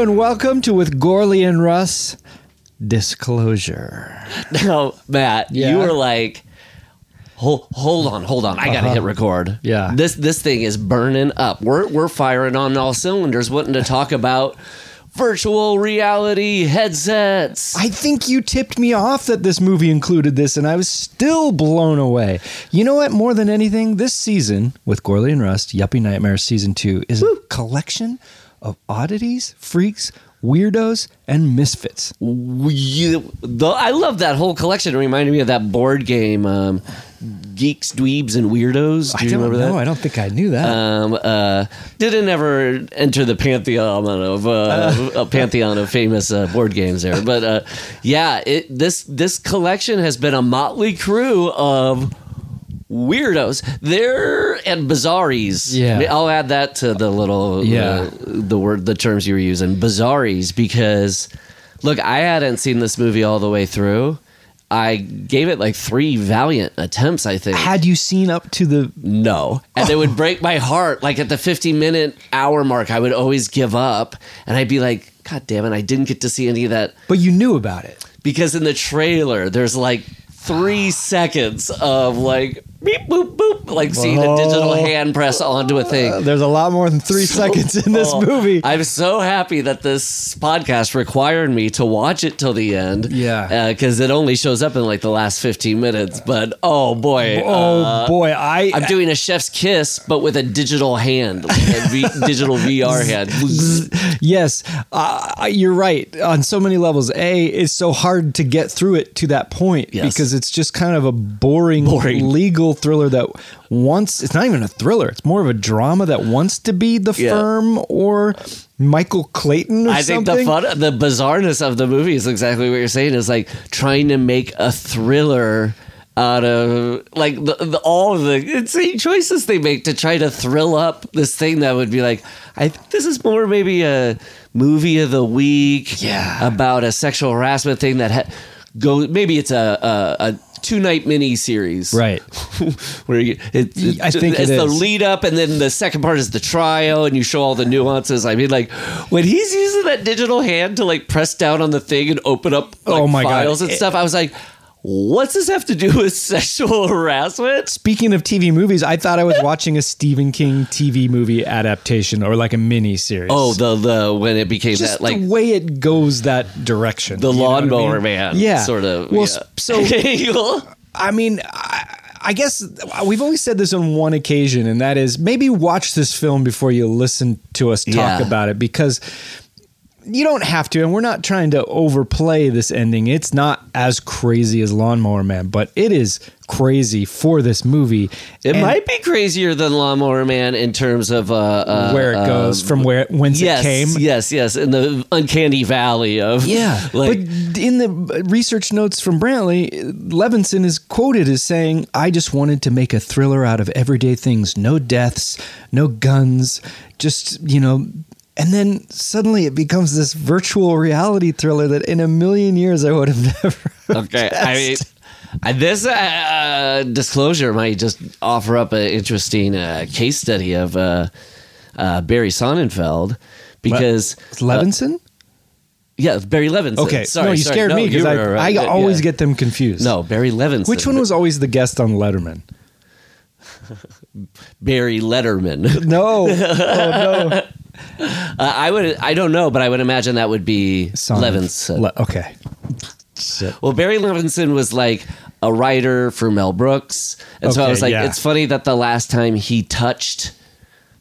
Hello and welcome to With Gourley and Rust Disclosure. No, Matt, Yeah. you were like, hold, hold on, hold on. I gotta hit record. Uh-huh. Yeah. this this thing is burning up. We're we're firing on all cylinders, wanting to talk about virtual reality headsets. I think you tipped me off that this movie included this, and I was still blown away. You know what? More than anything, this season with Gourley and Rust, Yuppie Nightmare Season 2 is a collection of oddities, freaks, weirdos, and misfits. You, the, I love that whole collection. It reminded me of that board game, um, Geeks, Dweebs, and Weirdos. Do I you don't remember know. that? I don't think I knew that. um, uh, didn't ever enter the pantheon of uh, a pantheon of famous uh, board games there, but uh, yeah, it, this this collection has been a motley crew of weirdos. They're and bizarres. Yeah. I'll add that to the little Yeah. uh, the word the terms you were using bizarres because look, I hadn't seen this movie all the way through. I gave it like three valiant attempts. I think Had you seen up to the. no. And it would break my heart. Like at the 50 minute hour mark, I would always give up. And I'd be like, God damn it, I didn't get to see any of that. But you knew about it. Because in the trailer, there's like three seconds of like beep, boop, boop, like seeing a digital hand press onto a thing. There's a lot more than three seconds in this Oh, movie. I'm so happy that this podcast required me to watch it till the end. Yeah. Because it only shows up in like the last 15 minutes. But oh boy. oh uh, boy, I I'm doing a chef's kiss, but with a digital hand, like a v- digital VR hand. yes, uh, you're right on so many levels. A, it's so hard to get through it to that point Yes. because it's just kind of a boring, Boring. legal thriller that wants. It's not even a thriller. It's more of a drama that wants to be the Yeah. firm or Michael Clayton or I think the fun, the bizarreness of the movie is exactly what you're saying. Is like trying to make a thriller out of like the, the all of the insane choices they make to try to thrill up this thing that would be like, I think this is more maybe a movie of the week, Yeah. about a sexual harassment thing that ha- go. Maybe it's a a, a two night mini series, Right. where you, it, it- I think it's it the lead up, and then the second part is the trial, and you show all the nuances. I mean, like when he's using that digital hand to like press down on the thing and open up like, Oh my God. files and It- stuff, I was like, what's this have to do with sexual harassment? Speaking of TV movies, I thought I was watching a Stephen King TV movie adaptation or like a mini series. Oh, the the when it became just that like the way it goes that direction. the what I lawnmower mean? man, Yeah, sort of. Well, yeah. so I mean, I, I guess we've only said this on one occasion, and that is maybe watch this film before you listen to us talk Yeah. about it because you don't have to, and we're not trying to overplay this ending. It's not as crazy as Lawnmower Man, but it is crazy for this movie. It And might be crazier than Lawnmower Man in terms of uh, uh, where it uh, goes from where whence yes, it came. Yes, yes, in the uncanny valley of Yeah, like but in the research notes from Brantley, Levinson is quoted as saying, "I just wanted to make a thriller out of everyday things. No deaths, no guns, just you know." And then suddenly it becomes this virtual reality thriller that in a million years I would have never. okay. I mean, guessed. uh, this uh, disclosure might just offer up an interesting uh, case study of uh, uh, Barry Sonnenfeld because Levinson? yeah, Barry Levinson. Okay, sorry, no, you sorry. scared No, me because I, were I always Yeah. get them confused. no Barry Levinson. Which one was always the guest on Letterman? Barry Letterman? No, oh no, Uh, I would. I don't know, but I would imagine that would be Son- Levinson. Le- okay, Well, Barry Levinson was like a writer for Mel Brooks. And so I was like, yeah. it's funny that the last time he touched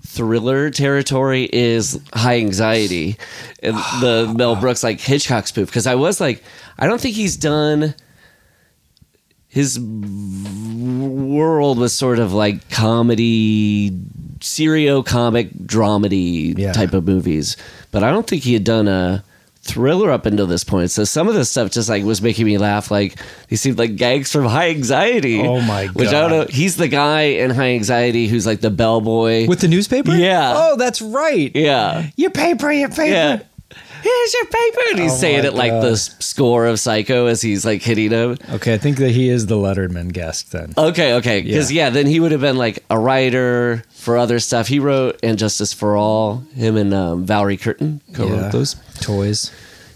thriller territory is high anxiety. And the Mel Brooks, like Hitchcock spoof. Because I was like, I don't think he's done. His world was sort of like comedy, serio comic, dramedy Yeah. type of movies. But I don't think he had done a thriller up until this point. So some of this stuff just like was making me laugh. Like he seemed like gags from High Anxiety. Oh, my Which I don't know. God. He's the guy in High Anxiety who's like the bellboy. with the newspaper. Yeah. Oh, that's right. yeah. Your paper, your paper. Yeah. Here's your paper. And he's Oh saying my it like God. the s- score of Psycho as he's like hitting him. Okay, I think that he is the Letterman guest then. Okay, okay. Because, yeah. then he would have been like a writer for other stuff. He wrote And Justice for All. Him and um, Valerie Curtin co wrote Yeah. those. Toys.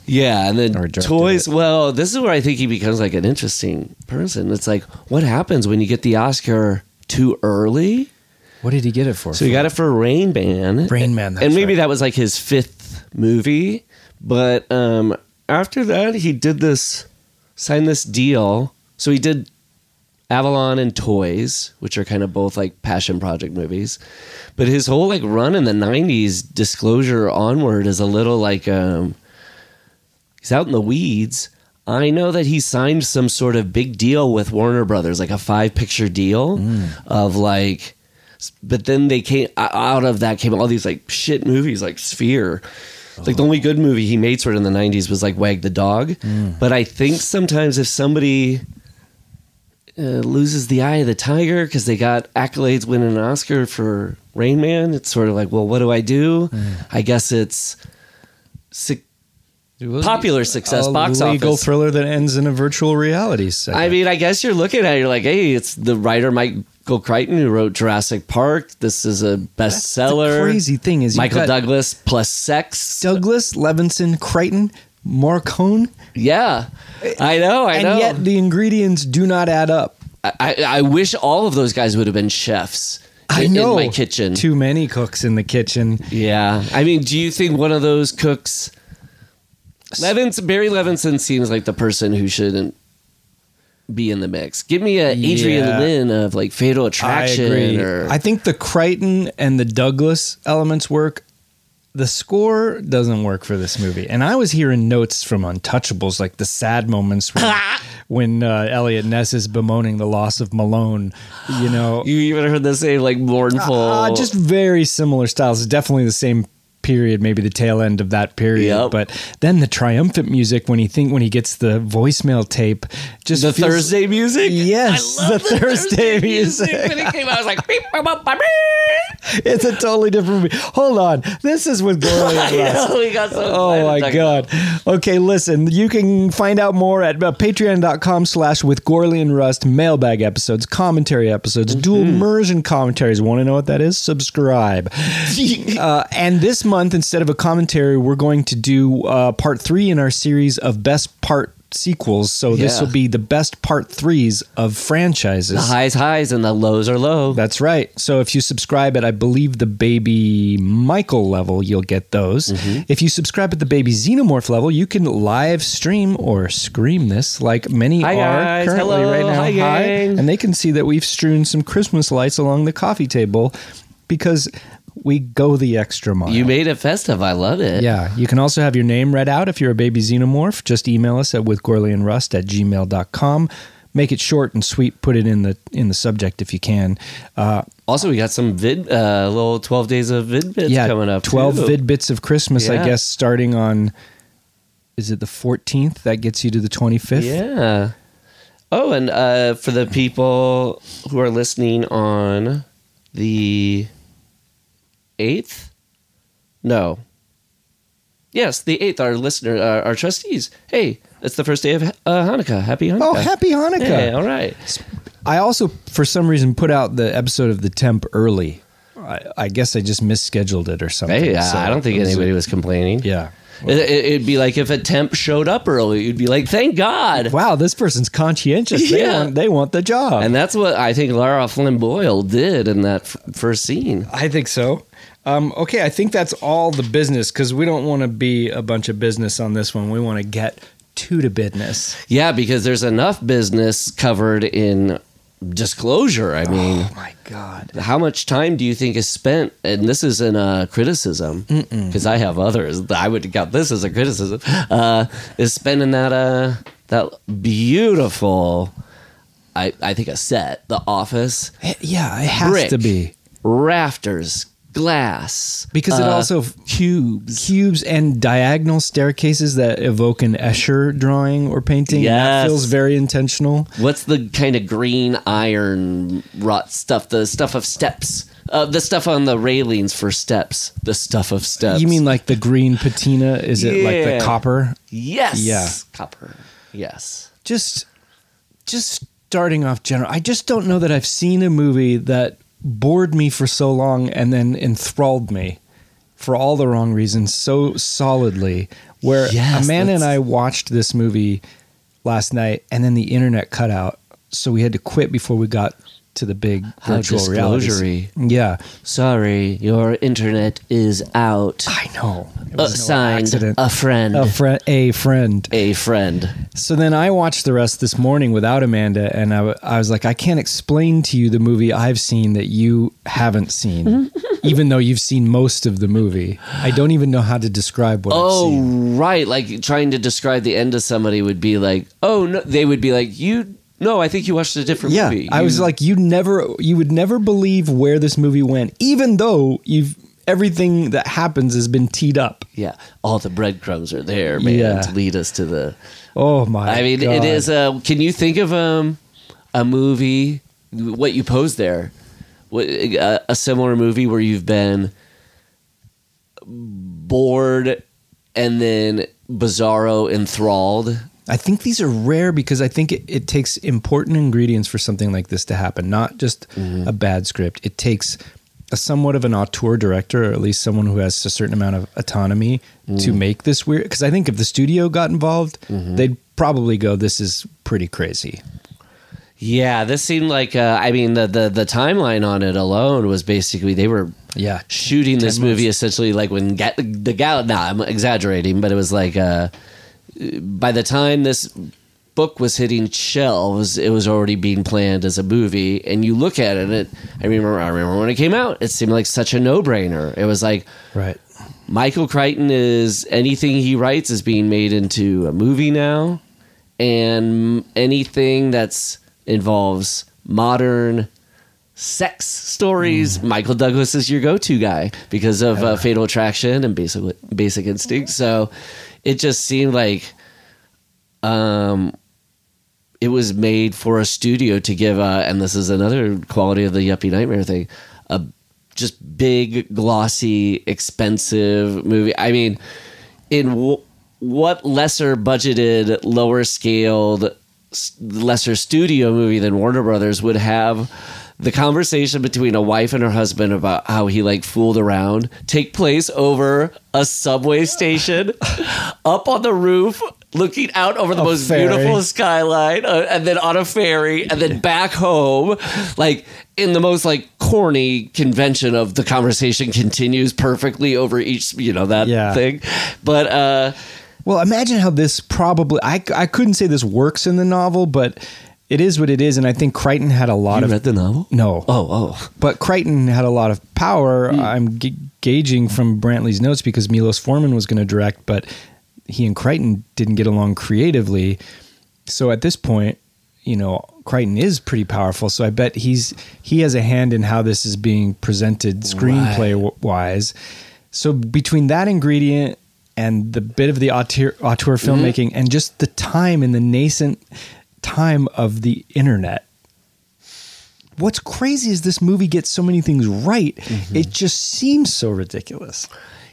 Yeah, and then Or directed toys. it. Well, this is where I think he becomes like an interesting person. It's like, what happens when you get the Oscar too early? What did he get it for? So he got it for Rain Man. Rain Man, that's and maybe right. that was like his fifth movie. But um, after that, he did this, signed this deal. So he did Avalon and Toys, which are kind of both like passion project movies. But his whole like run in the '90s, Disclosure onward, is a little like um, he's out in the weeds. I know that he signed some sort of big deal with Warner Brothers, like a five picture deal of like, but then they came out of that came all these like shit movies like Sphere. Like the only good movie he made sort of in the 90s was like Wag the Dog. But I think sometimes if somebody uh, loses the eye of the tiger because they got accolades winning an Oscar for Rain Man, it's sort of like, well, what do I do? I guess it's sick. Popular success, a box legal office. thriller that ends in a virtual reality. Segment. I mean, I guess you're looking at it, you're like, hey, it's the writer Michael Crichton who wrote Jurassic Park. This is a bestseller. the crazy thing is Michael Douglas plus sex. Douglas, Levinson, Crichton, Morricone, yeah, eh, I know, I and know. yet the ingredients do not add up. I, I, I wish all of those guys would have been chefs. I in- know. in my kitchen. Too many cooks in the kitchen. Yeah, I mean, do you think one of those cooks, Levins, Barry Levinson seems like the person who shouldn't be in the mix. Give me a Adrian Yeah. Lyne of like Fatal Attraction, I agree. or I think the Crichton and the Douglas elements work. The score doesn't work for this movie. And I was hearing notes from Untouchables, like the sad moments when, when uh, Eliot Ness is bemoaning the loss of Malone. You know, you even heard the same like mournful. Uh, just very similar styles. It's definitely the same period, maybe the tail end of that period. Yep. But then the triumphant music when he think when he gets the voicemail tape, just the feels- Thursday music. Yes, I love the Thursday music. when it came out. I was like, beep, beep. It's a totally different movie. Hold on, this is with Gloria I know, we got so Oh my excited god. Okay, listen, you can find out more at uh, patreon.com slash with Gourley and Rust mailbag episodes, commentary episodes, dual Mm-hmm. immersion commentaries. Want to know what that is? Subscribe. uh, and this month, instead of a commentary, we're going to do uh, part three in our series of best part sequels. So this will be the best part threes of franchises. The highs highs and the lows are low. That's right. So if you subscribe at, I believe, the baby Michael level, you'll get those. Mm-hmm. If you subscribe at the baby Xenomorph level, you can live stream or scream this like many Hi, are guys. currently Hello. right now. Hi, gang. And they can see that we've strewn some Christmas lights along the coffee table because we go the extra mile. You made it festive. I love it. Yeah. You can also have your name read out if you're a baby xenomorph. Just email us at withgourleyandrust at gmail.com. Make it short and sweet. Put it in the in the subject if you can. Uh, Also, we got some vid, uh, little twelve days of vid bits yeah, coming up. 12 too. vid bits of Christmas, I guess, starting on, is it the 14th? That gets you to the 25th? Yeah. Oh, and uh, for the people who are listening on the eighth, no. Yes, the eighth. Our listener, uh, our trustees. Hey, it's the first day of uh, Hanukkah. Happy Hanukkah! Oh, happy Hanukkah. Hey, all right. I also, for some reason, put out the episode of The Temp early. I, I guess I just misscheduled it or something. Hey, So I don't think was- anybody was complaining. Yeah. It, it- it'd be like if a temp showed up early. You'd be like, "Thank God!" Wow, this person's conscientious. They, Yeah. want, they want the job. And that's what I think Lara Flynn Boyle did in that f- first scene. I think so. Um, okay, I think that's all the business because we don't want to be a bunch of business on this one. We want to get to the business. Yeah, because there's enough business covered in disclosure. I mean, Oh my God. how much time do you think is spent? And this isn't a criticism because I have others. I would count this as a criticism. Uh, is spending that uh that beautiful. I, I think a set, The Office, Eh, Yeah, it has Brick. to be rafters, glass, because it uh, also cubes, cubes, and diagonal staircases that evoke an Escher drawing or painting. That feels very intentional. What's the kind of green iron rot stuff? The stuff of steps. Uh, the stuff on the railings for steps. The stuff of steps. You mean like the green patina? Is it like Yeah. the copper? yes? Yeah. Copper. Yes. just just starting off general i just don't know that i've seen a movie that bored me for so long and then enthralled me for all the wrong reasons so solidly where Yes, amanda and i watched this movie last night and then the internet cut out so we had to quit before we got to the big How virtual reality yeah Sorry, your internet is out. i know It Uh, no signed accident. a friend. a friend a friend a friend. So then I watched the rest this morning without Amanda, and I, w- I was like, I can't explain to you the movie I've seen that you haven't seen, even though you've seen most of the movie. I don't even know how to describe what I've Oh, right. Like trying to describe the end of somebody would be like, oh no. They would be like, you. No, I think you watched a different Yeah, movie. I was like, you never, you would never believe where this movie went, even though you've everything that happens has been teed up. yeah, all the breadcrumbs are there, man, Yeah. to lead us to the. Oh my! I mean, God. it is. Uh, can you think of um, a movie? What you posed there, what, a, a similar movie where you've been bored and then bizarro enthralled. I think these are rare because I think it, it takes important ingredients for something like this to happen, not just Mm-hmm. a bad script. It takes a somewhat of an auteur director, or at least someone who has a certain amount of autonomy Mm. to make this weird. Because I think if the studio got involved, Mm-hmm. they'd probably go, "This is pretty crazy." Yeah, this seemed like. Uh, I mean, the, the the timeline on it alone was basically they were Yeah, shooting this months. movie essentially like when ga- the gal. Nah, I'm exaggerating, but it was like uh, by the time this book was hitting shelves, it was already being planned as a movie. And you look at it, it I remember. I remember when it came out, it seemed like such a no brainer. It was like right. Michael Crichton is anything he writes is being made into a movie now, and anything that's involves modern sex stories, Michael Douglas is your go-to guy because of uh, Fatal Attraction and Basic Basic Instinct. So it just seemed like um it was made for a studio to give uh and this is another quality of the yuppie nightmare thing a just big glossy expensive movie. I mean in w- what lesser budgeted lower scaled lesser studio movie than warner brothers would have the conversation between a wife and her husband about how he like fooled around take place over a subway station up on the roof looking out over the A most ferry. beautiful skyline uh, and then on a ferry and then back home like in the most like corny convention of the conversation continues perfectly over each you know that Yeah. thing but uh Well, imagine how this probably I, I couldn't say this works in the novel, but it is what it is, and I think Crichton had a lot You of read the novel? no. Oh, oh. But Crichton had a lot of power. Hmm. I'm g- gauging from Brantley's notes because Milos Forman was going to direct, but he and Crichton didn't get along creatively. So at this point, you know, Crichton is pretty powerful. So I bet he's he has a hand in how this is being presented screenplay w- wise. So between that ingredient and the bit of the auteur, auteur Mm-hmm. filmmaking and just the time and the nascent time of the internet what's crazy is this movie gets so many things right. Mm-hmm. It just seems so ridiculous.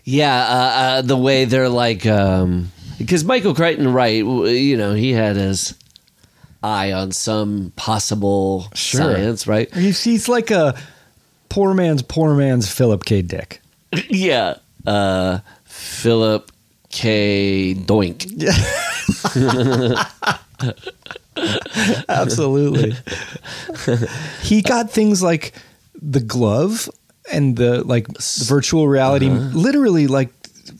Yeah, uh, uh, the way they're like, um, because Michael Crichton, right? You know, he had his eye on some possible Sure. science, right? He's, he's like a poor man's poor man's Philip K. Dick. yeah, uh, Philip K. Doink. Absolutely. he got things like the glove and the like virtual reality, uh-huh. literally like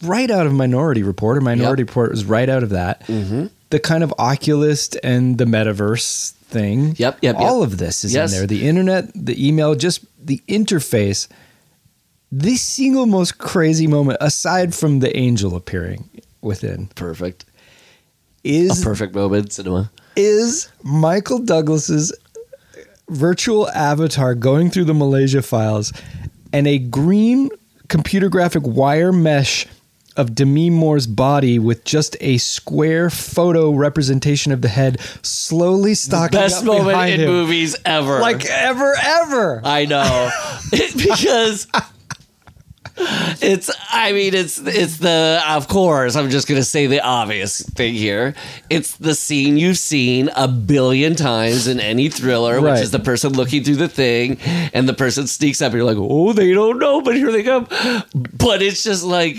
right out of Minority Report. Or Minority Yep. Report was right out of that. Mm-hmm. The kind of Oculus and the metaverse thing. Yep, yep, All yep. of this is Yes. in there. The internet, the email, just the interface. The single most crazy moment, aside from the angel appearing within, Perfect. is A perfect moment in cinema. Is Michael Douglas's virtual avatar going through the Malaysia files and a green computer graphic wire mesh of Demi Moore's body with just a square photo representation of the head slowly stalking Best up moment in him. movies ever. Like ever, ever. I know because it's. I mean, it's it's the. Of course, I'm just gonna say the obvious thing here. It's the scene you've seen a billion times in any thriller, Right. which is the person looking through the thing, and the person sneaks up. And you're like, oh, they don't know, but here they come. But it's just like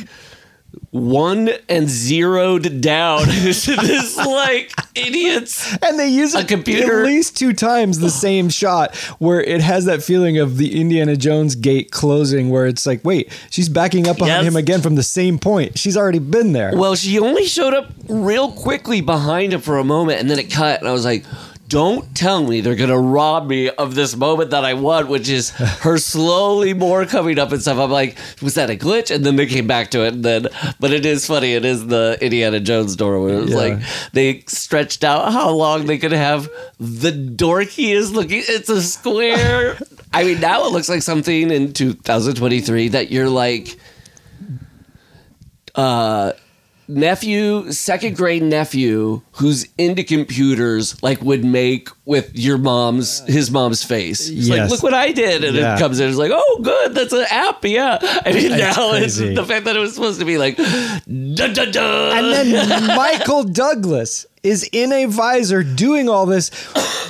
one and zeroed down into this like idiots. And they use A it computer- at least two times the same shot where it has that feeling of the Indiana Jones gate closing where it's like, wait, she's backing up behind Yes. him again from the same point. She's already been there. Well, she only showed up real quickly behind him for a moment, and then it cut. And I was like, "Don't tell me they're gonna rob me of this moment that I want, which is her slowly more coming up and stuff." I'm like, "Was that a glitch?" And then they came back to it, and then, but it is funny. It is the Indiana Jones door where it was Yeah. like they stretched out how long they could have the dorkiest looking. It's a square. I mean, now it looks like something in 2023 that you're like uh, nephew, second grade nephew, who's into computers, like would make with your mom's his mom's face. He's like, Yes. look what I did, and Yeah. it comes in. It's like, oh, good, that's an app. Yeah, I mean, That's now crazy. it's the fact that it was supposed to be like, dun, dun, dun. And then Michael Douglas is in a visor doing all this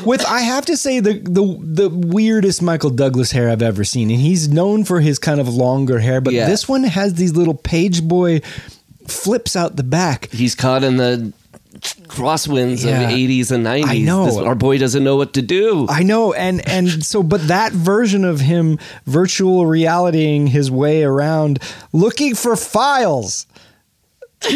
with I have to say the the the weirdest Michael Douglas hair I've ever seen. And he's known for his kind of longer hair, but Yeah. this one has these little page boy flips out the back. he's caught in the crosswinds Yeah. of 80s and 90s. I know. This- our boy doesn't know what to do. I know, and and so, but that version of him virtual realitying his way around, looking for files,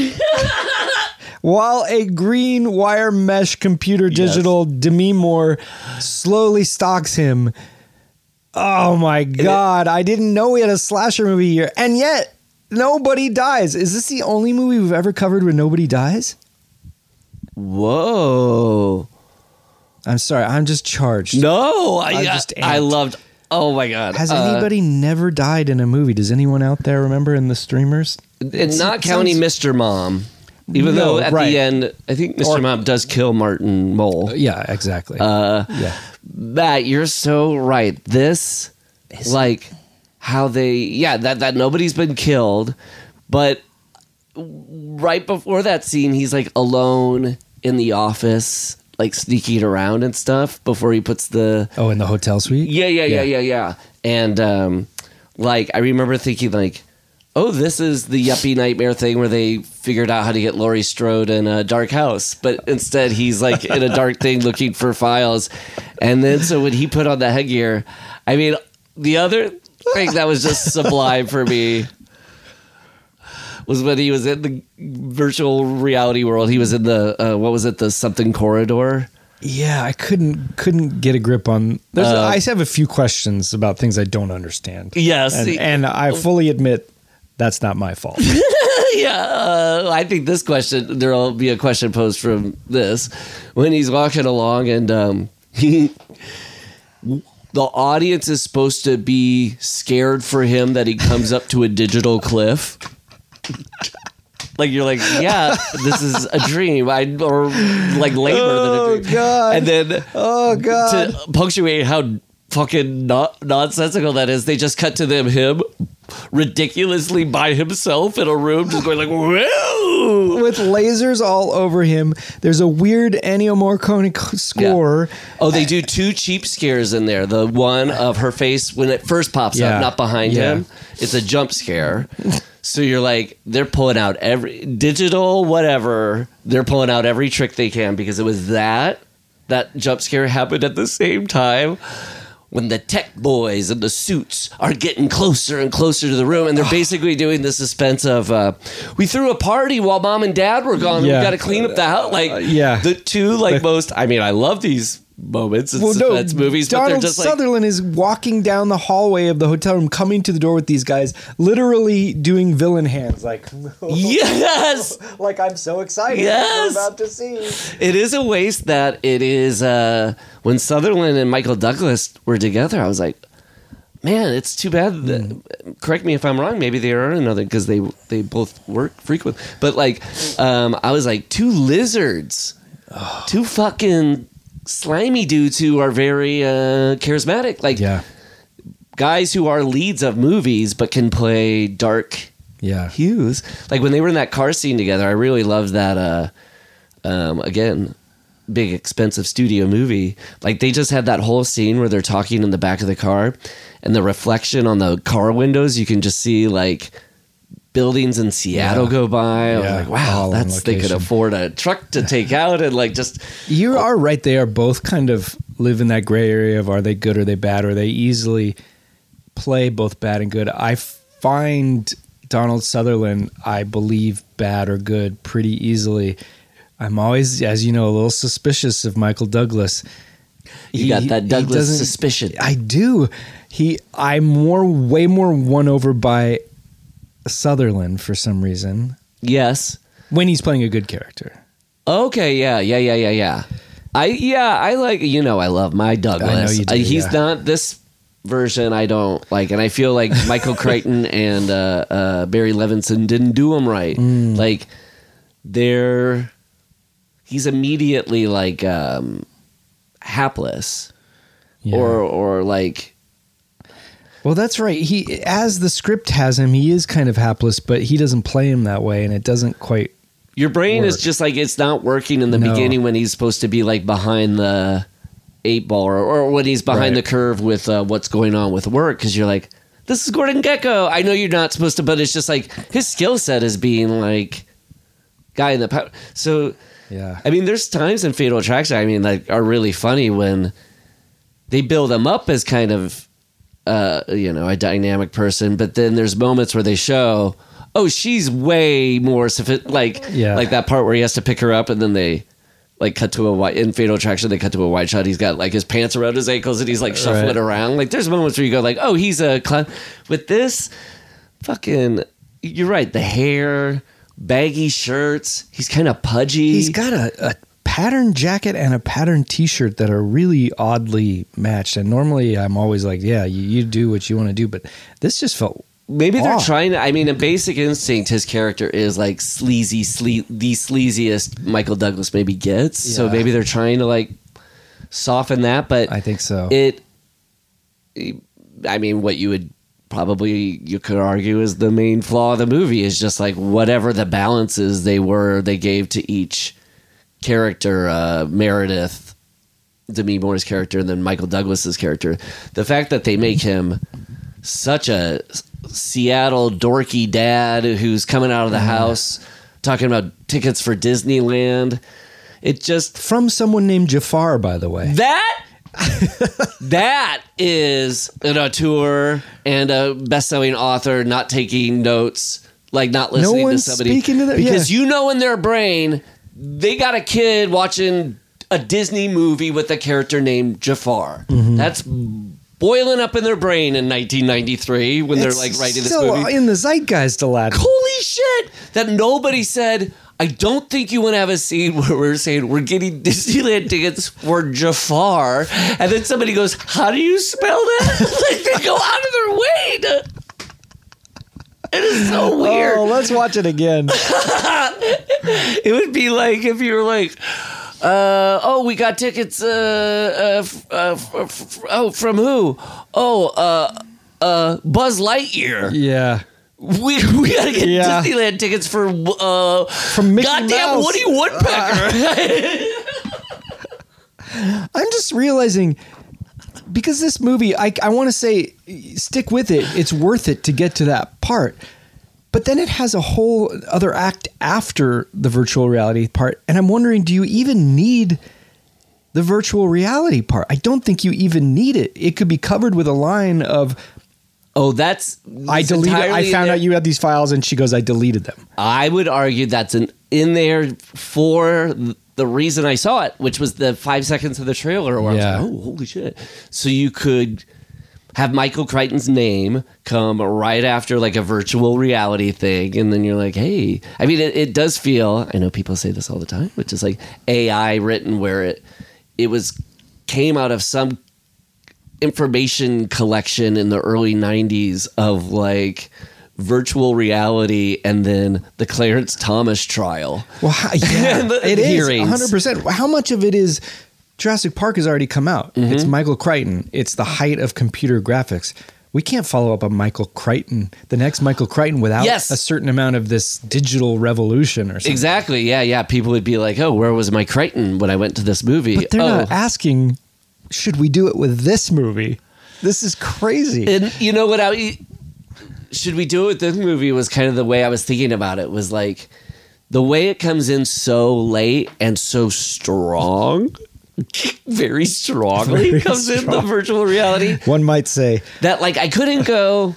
while a green wire mesh computer digital Demi Moore slowly stalks him. Oh my god! I didn't know we had a slasher movie here, and yet nobody dies. Is this the only movie we've ever covered where nobody dies? Whoa. I'm sorry, I'm just charged. No, I, I'm I, just I loved. Oh my god! Has Uh, anybody never died in a movie? Does anyone out there remember in the streamers? and not counting Mr. Mom. Even No, though at right. the end, I think Mr. Or- Mom does kill Martin Mull. Yeah, exactly. Uh, yeah. Matt, you're so right. This, like, how they, yeah, that that nobody's been killed, but right before that scene, he's like alone in the office, like sneaking around and stuff before he puts the Oh, in the hotel suite. Yeah, yeah, yeah, yeah, yeah. And um, like I remember thinking like, oh, this is the yuppie nightmare thing where they figured out how to get Laurie Strode in a dark house, but instead he's like in a dark thing looking for files. And then so when he put on the headgear, I mean, the other thing that was just sublime for me was when he was in the virtual reality world. He was in the uh, what was it, the something corridor. Yeah, I couldn't couldn't get a grip on. There's, Uh, I have a few questions about things I don't understand. Yes. and, and I fully admit that's not my fault. yeah, uh, I think this question there'll be a question posed from this when he's walking along and um, he, the audience is supposed to be scared for him that he comes up to a digital cliff. Like you're like, yeah, this is a dream. I or like lamer Oh, than a oh, dream. God. And then oh God! to punctuate how fucking not nonsensical that is, they just cut to them him ridiculously by himself in a room, just going like, With lasers all over him, there's a weird Ennio Morricone score. Oh, they do two cheap scares in there. The one of her face when it first pops Yeah. up, not behind Yeah. him. It's a jump scare. So you're like, they're pulling out every digital, whatever. They're pulling out every trick they can because it was that that jump scare happened at the same time when the tech boys and the suits are getting closer and closer to the room, and they're basically doing the suspense of uh, we threw a party while mom and dad were gone. Yeah. We got to clean up the house. Like, yeah. the two like most. I mean, I love these moments in Well, no, suspense movies, but they're Donald like Sutherland is walking down the hallway of the hotel room, coming to the door with these guys, literally doing villain hands, like, yes. like I'm so excited. Yes. About to see. It is a waste that it is uh, when Sutherland and Michael Douglas were together. I was like, man, it's too bad. That, correct me if I'm wrong. Maybe they are another because they they both work frequent. But like, um, I was like, two lizards, two fucking slimy dudes who are very uh, charismatic. Like Yeah, guys who are leads of movies but can play dark yeah. hues. Like when they were in that car scene together, I really loved that. Uh, um, again, big expensive studio movie. Like they just had that whole scene where they're talking in the back of the car, and the reflection on the car windows, you can just see like buildings in Seattle Yeah. go by. I was like, wow, that's they could afford a truck to take out and like just You are right. They are both kind of live in that gray area of are they good or they bad, or they easily play both bad and good. I find Donald Sutherland, I believe, bad or good pretty easily. I'm always, as you know, a little suspicious of Michael Douglas. You got that Douglas suspicion. I do. He, I'm more, way more won over by Sutherland for some reason yes. when he's playing a good character. Okay, yeah, yeah, yeah, yeah, yeah. I yeah, I like you know I love my Douglas. You do, Uh, he's yeah. not this version. I don't like, and I feel like Michael Crichton and uh, uh, Barry Levinson didn't do him right. Mm. Like they're he's immediately like um, hapless Yeah. or or like Well, that's right. He, as the script has him, he is kind of hapless, but he doesn't play him that way, and it doesn't quite. Your brain is just like it's not working in the No. beginning when he's supposed to be like behind the eight ball or, or when he's behind Right. the curve with uh, what's going on with work because you're like, this is Gordon Gekko. I know you're not supposed to, but it's just like his skill set is being like guy in the power. So Yeah. I mean, there's times in Fatal Attraction. I mean, like are really funny when they build him up as kind of uh, you know a dynamic person, but then there's moments where they show, oh, she's way more sophi- like Yeah. like that part where he has to pick her up, and then they like cut to a white in Fatal Attraction. They cut to a wide shot. He's got like his pants around his ankles, and he's like shuffling Right. around. Like there's moments where you go like, oh, he's a clown. With this, fucking, you're right. The hair, baggy shirts. He's kind of pudgy. He's got a, a pattern jacket and a pattern T-shirt that are really oddly matched. And normally, I'm always like, "Yeah, you, you do what you want to do," but this just felt Maybe they're trying to. I mean, a Basic Instinct, his character is like sleazy, sle- the sleaziest Michael Douglas maybe gets. So maybe they're trying to like soften that. But I think so. it. I mean, what you would probably you could argue is the main flaw of the movie is just like whatever the balances they were they gave to each character. Uh, Meredith, Demi Moore's character, and then Michael Douglas's character. The fact that they make him such a Seattle dorky dad who's coming out of the house talking about tickets for Disneyland. It just From someone named Jafar, by the way. that that is an auteur and a best-selling author not taking notes, like not listening to one's somebody speaking to them, because you know in their brain they got a kid watching a Disney movie with a character named Jafar. Mm-hmm. That's boiling up in their brain in 1993 when they're like writing this movie. in the zeitgeist, Aladdin. Holy shit! That nobody said. I don't think you want to have a scene where we're saying we're getting Disneyland tickets for Jafar, and then somebody goes, "How do you spell that?" like they go out of their way to. It is so weird. Oh, let's watch it again. It would be like if you were like, uh, "Oh, we got tickets. Uh, uh, f- uh, f- f- oh, from who? Oh, uh, uh, Buzz Lightyear. yeah. We we gotta get Yeah. Disneyland tickets for uh, From Mickey goddamn Mouse. Woody Woodpecker. I'm just realizing because this movie, I, I want to say, stick with it. It's worth it to get to that part. But then it has a whole other act after the virtual reality part. And I'm wondering, do you even need the virtual reality part? I don't think you even need it. It could be covered with a line of, oh, that's I deleted, I found out you had these files. And she goes, I deleted them. I would argue that's an in there for the reason I saw it, which was the five seconds of the trailer where Yeah. I was like, "Oh, holy shit!" So you could have Michael Crichton's name come right after like a virtual reality thing, and then you're like, "Hey!" I mean, it, it does feel. I know people say this all the time, which is like AI written, where it it was came out of some information collection in the early 90s of like virtual reality and then the Clarence Thomas trial. Well, how, yeah, the it is 100%. How much of it is Jurassic Park has already come out? Mm-hmm. It's Michael Crichton. It's the height of computer graphics. We can't follow up on Michael Crichton, the next Michael Crichton, without Yes. a certain amount of this digital revolution or something. Exactly. Yeah, yeah. People would be like, "Oh, where was my Crichton when I went to this movie?" But they're oh. not asking, should we do it with this movie? This is crazy. And you know what I should we do it with this movie was kind of the way I was thinking about it was like the way it comes in so late and so strong. Very strongly Very comes in the virtual reality. One might say, that like I couldn't go,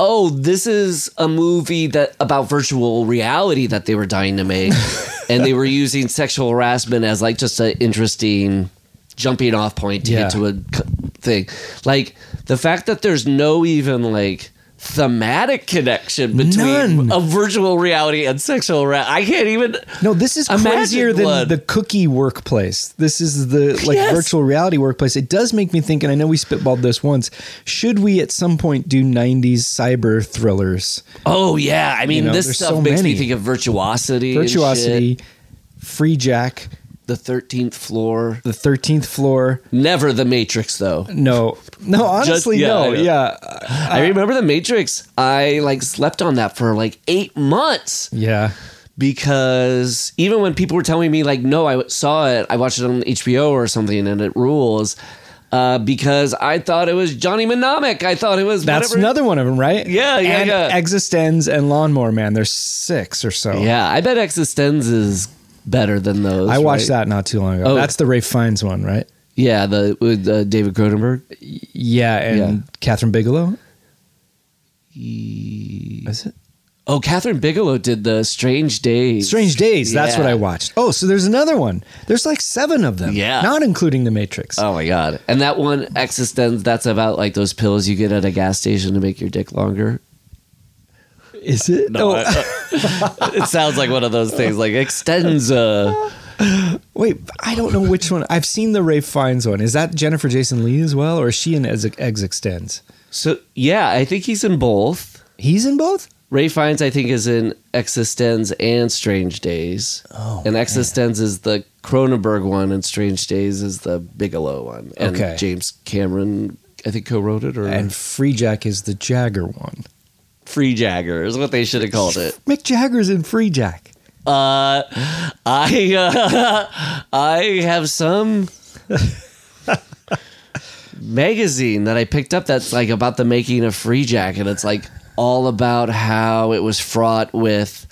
oh, this is a movie that about virtual reality that they were dying to make, and they were using sexual harassment as like just an interesting jumping off point to Yeah. get to a thing. Like the fact that there's no even like thematic connection between None. a virtual reality and sexual. I can't even. no, this is crazier than blood. the cookie workplace. This is the like Yes. virtual reality workplace. It does make me think, and I know we spitballed this once. Should we at some point do '90s cyber thrillers? Oh yeah, I mean know, this stuff so makes me think of virtuosity. Virtuosity, Free Jack, the thirteenth floor. the thirteenth floor. Never the Matrix though. No, no, honestly, yeah, no. yeah. Yeah, I remember the Matrix. I like slept on that for like eight months yeah. because even when people were telling me like, no, I saw it, I watched it on HBO or something, and it rules. Uh, because I thought it was Johnny Mnemonic. I thought it was That's whatever. another one of them, right? Yeah, yeah, and yeah. Existenz and Lawnmower Man. There's six or so. Yeah, I bet Existenz is better than those. I watched right? that not too long ago. Oh. That's the Ralph Fiennes one, right? Yeah, the with uh, David Cronenberg. Yeah, and Yeah. Kathryn Bigelow. Is it Oh, Kathryn Bigelow did the Strange Days. Strange Days? That's Yeah. what I watched. Oh, so there's another one. There's like seven of them. Yeah. not including the Matrix. Oh my god! And that one Existenz. That's about like those pills you get at a gas station to make your dick longer. Is it? No, oh, I- uh, it sounds like one of those things, like ExtenZe. wait, I don't know which one. I've seen the Ralph Fiennes one. Is that Jennifer Jason Lee as well, or is she in Ex Extends? So yeah, I think he's in both. He's in both. Ralph Fiennes, I think, is in Existenz and Strange Days. Oh, and Existenz is the Cronenberg one, and Strange Days is the Bigelow one. And Okay. James Cameron, I think, co-wrote it, or And Free Jack is the Jagger one. Free Jagger is what they should have called it. Mick Jagger's in Free Jack. Uh, I uh, I have some magazine that I picked up that's like about the making of Free Jack, and it's like all about how it was fraught with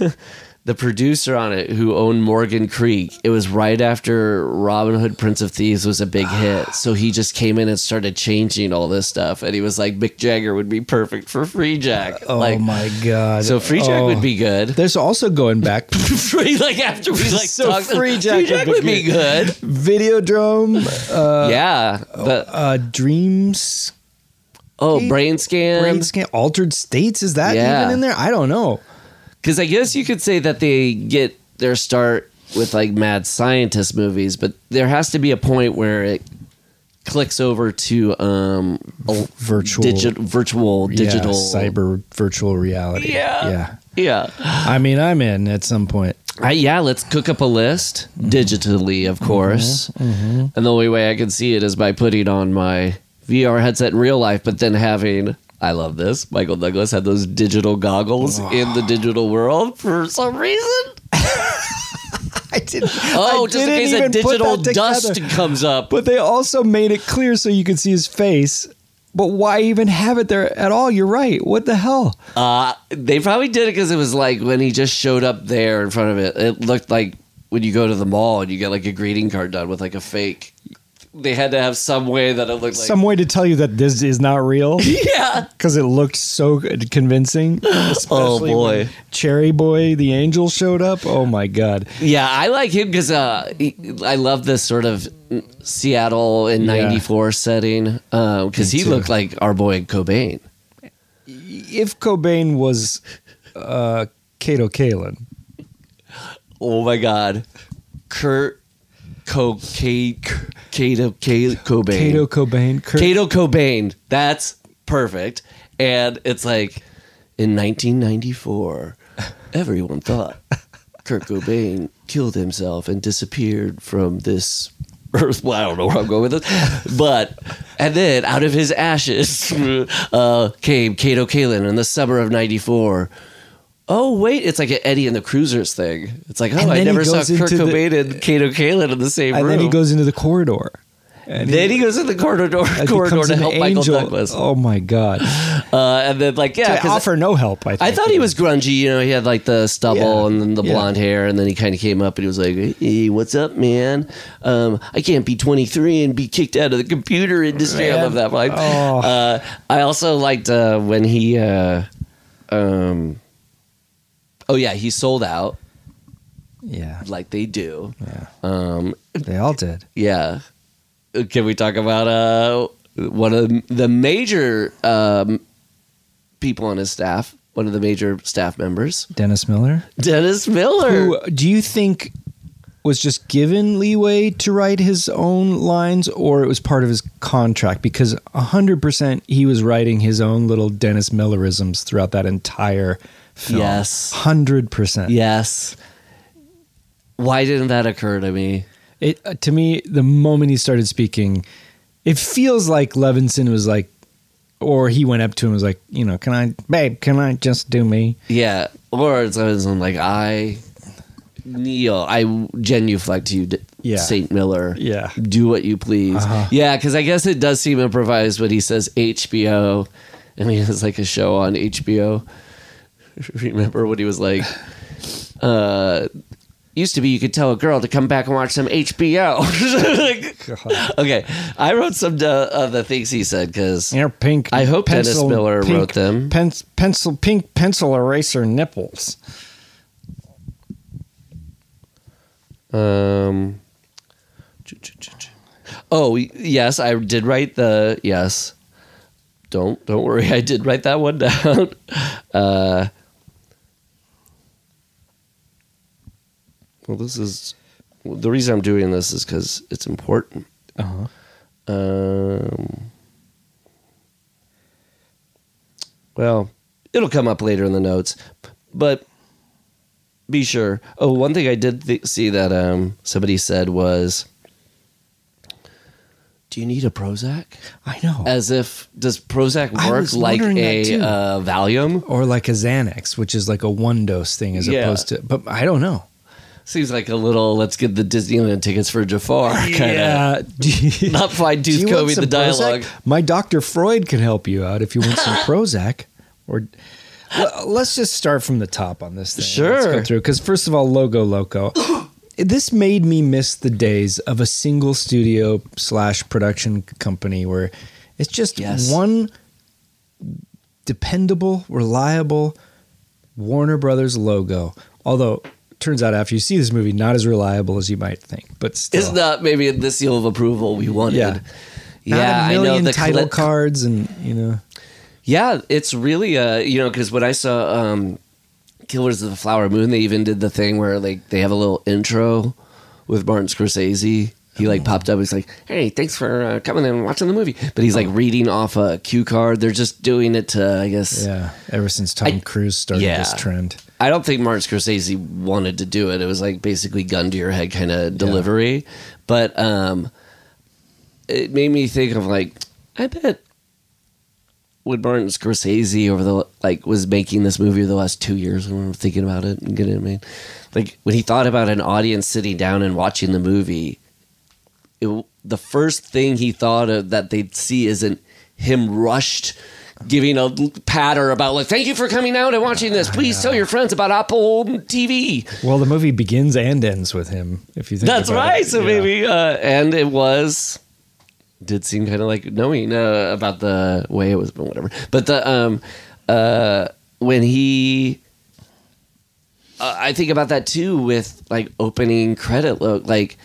the producer on it who owned Morgan Creek, it was right after Robin Hood Prince of Thieves was a big hit. So he just came in and started changing all this stuff. And he was like, Mick Jagger would be perfect for Free Jack. Oh like, my god! So Free Jack Oh. would be good. There's also going back Free, like after we like So talked, Free Jack would would be be good. Videodrome, uh, yeah. The, uh, Dreams, oh, brain scan. Brain Scan, Altered States. Is that Yeah. even in there? I don't know. Because I guess you could say that they get their start with like mad scientist movies, but there has to be a point where it clicks over to um Virtual- digi- virtual digital yeah, cyber virtual reality. Yeah. yeah. Yeah, I mean, I'm in at some point. I, yeah. Let's cook up a list Mm-hmm. digitally, of course. And the only way I can see it is by putting on my VR headset in real life, but then having. I love this. Michael Douglas had those digital goggles in the digital world for some reason. I didn't. Oh, I just didn't case a digital dust comes up. But they also made it clear so you could see his face. But why even have it there at all? You're right. What the hell? Uh, they probably did it because it was like when he just showed up there in front of it. It looked like when you go to the mall and you get like a greeting card done with like a fake. They had to have some way that it looked like. Some way to tell you that this is not real yeah. because it looked so convincing. Oh, boy. Cherry Boy, the angel, showed up. Oh my god! Yeah, I like him because uh, I love this sort of Seattle in Yeah. '94 setting because Me he too. looked like our boy Cobain. If Cobain was uh, Kato Kaelin, Oh my God, Kurt Cocaine, Kato K- Cobain. Kato Cobain, Kurt, Kato Cobain. That's perfect. And it's like in 1994, everyone thought Kurt Cobain killed himself and disappeared from this earth. Well, I don't know where I'm going with this. But, and then out of his ashes uh, came Kato Kaelin in the summer of 94. Oh, wait, it's like an Eddie and the Cruisers thing. It's like, oh, I never saw Kurt into the- Cobain and Kato Kaelin in the same and room. And then he goes into the corridor. And Then he goes in the corridor, corridor to help Michael angel. Douglas. Oh my god! Uh, and then like yeah, to offer no help. I, think. I thought he was grungy. You know, he had like the stubble Yeah. and then the Yeah. blonde hair, and then he kind of came up and he was like, "Hey, what's up, man? Um, I can't be 23 and be kicked out of the computer industry." I love that line. Oh. Uh, I also liked uh, when he, uh, um, oh yeah, he sold out Yeah, like they do. yeah. Um, They all did. yeah. Can we talk about uh, one of the major um, people on his staff? One of the major staff members, Dennis Miller. Dennis Miller. Who do you think was just given leeway to write his own lines, or it was part of his contract? Because hundred percent, he was writing his own little Dennis Millerisms throughout that entire film. Yes. hundred percent. Yes. Why didn't that occur to me? It uh, to me, the moment he started speaking, it feels like Levinson was like, or he went up to him and was like, you know, can I, babe, can I just do me? Yeah. Or it's always like, I, Neil, I genuflect to you, Yeah. St. Miller. Yeah. Do what you please. Uh-huh. Yeah, because I guess it does seem improvised when he says HBO. I mean, it's like a show on HBO. Remember what he was like, uh, used to be you could tell a girl to come back and watch some HBO. Like, okay, I wrote some uh, of the things he said because pink. I hope Dennis Miller pink wrote them. pen- pencil, pink pencil eraser nipples. Um. Oh yes, I did write the yes. Don't don't worry, I did write that one down. Uh, well, this is the reason I'm doing this is because it's important. Uh-huh. Um. Well, it'll come up later in the notes, but be sure. Oh, one thing I did th- see that um, somebody said was, "Do you need a Prozac?" I know. As if does Prozac work like a uh, Valium? or like a Xanax, which is like a one dose thing as Yeah. opposed to, but I don't know. Seems like a little. Let's get the Disneyland tickets for Jafar. Kind of. Yeah. Not fine tooth combing the dialogue. Prozac? My Dr. Freud can help you out if you want some Prozac. Or Well, let's just start from the top on this thing. Sure. Let's go through because first of all, Logo Loco. this made me miss the days of a single studio slash production company where it's just Yes. one dependable, reliable Warner Brothers logo. Although turns out after you see this movie, not as reliable as you might think, but still. It's not maybe the seal of approval we wanted. Yeah. Yeah, I know the title clip- cards and you know Yeah, it's really uh, you know, because when I saw um, Killers of the Flower Moon, they even did the thing where like they have a little intro with Martin Scorsese. He like popped up. He's like, "Hey, thanks for uh, coming and watching the movie." But he's like reading off a cue card. They're just doing it to, I guess. yeah. Ever since Tom I- Cruise started yeah. this trend. I don't think Martin Scorsese wanted to do it. It was like basically gun to your head kind of delivery. But um, it made me think of like, I bet when Martin Scorsese over the like was making this movie over the last two years when we're thinking about it and getting it made, like when he thought about an audience sitting down and watching the movie, it, the first thing he thought of that they'd see isn't him rushed giving a patter about like thank you for coming out and watching this please tell your friends about apple tv Well, the movie begins and ends with him. If you think that's right it. so Yeah. maybe uh and it was did seem kind of like knowing uh, about the way it was but whatever but the um uh when he uh, i think about that too with like opening credit look like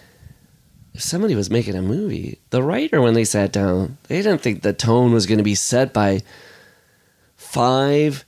if somebody was making a movie the writer when they sat down they didn't think the tone was going to be set by five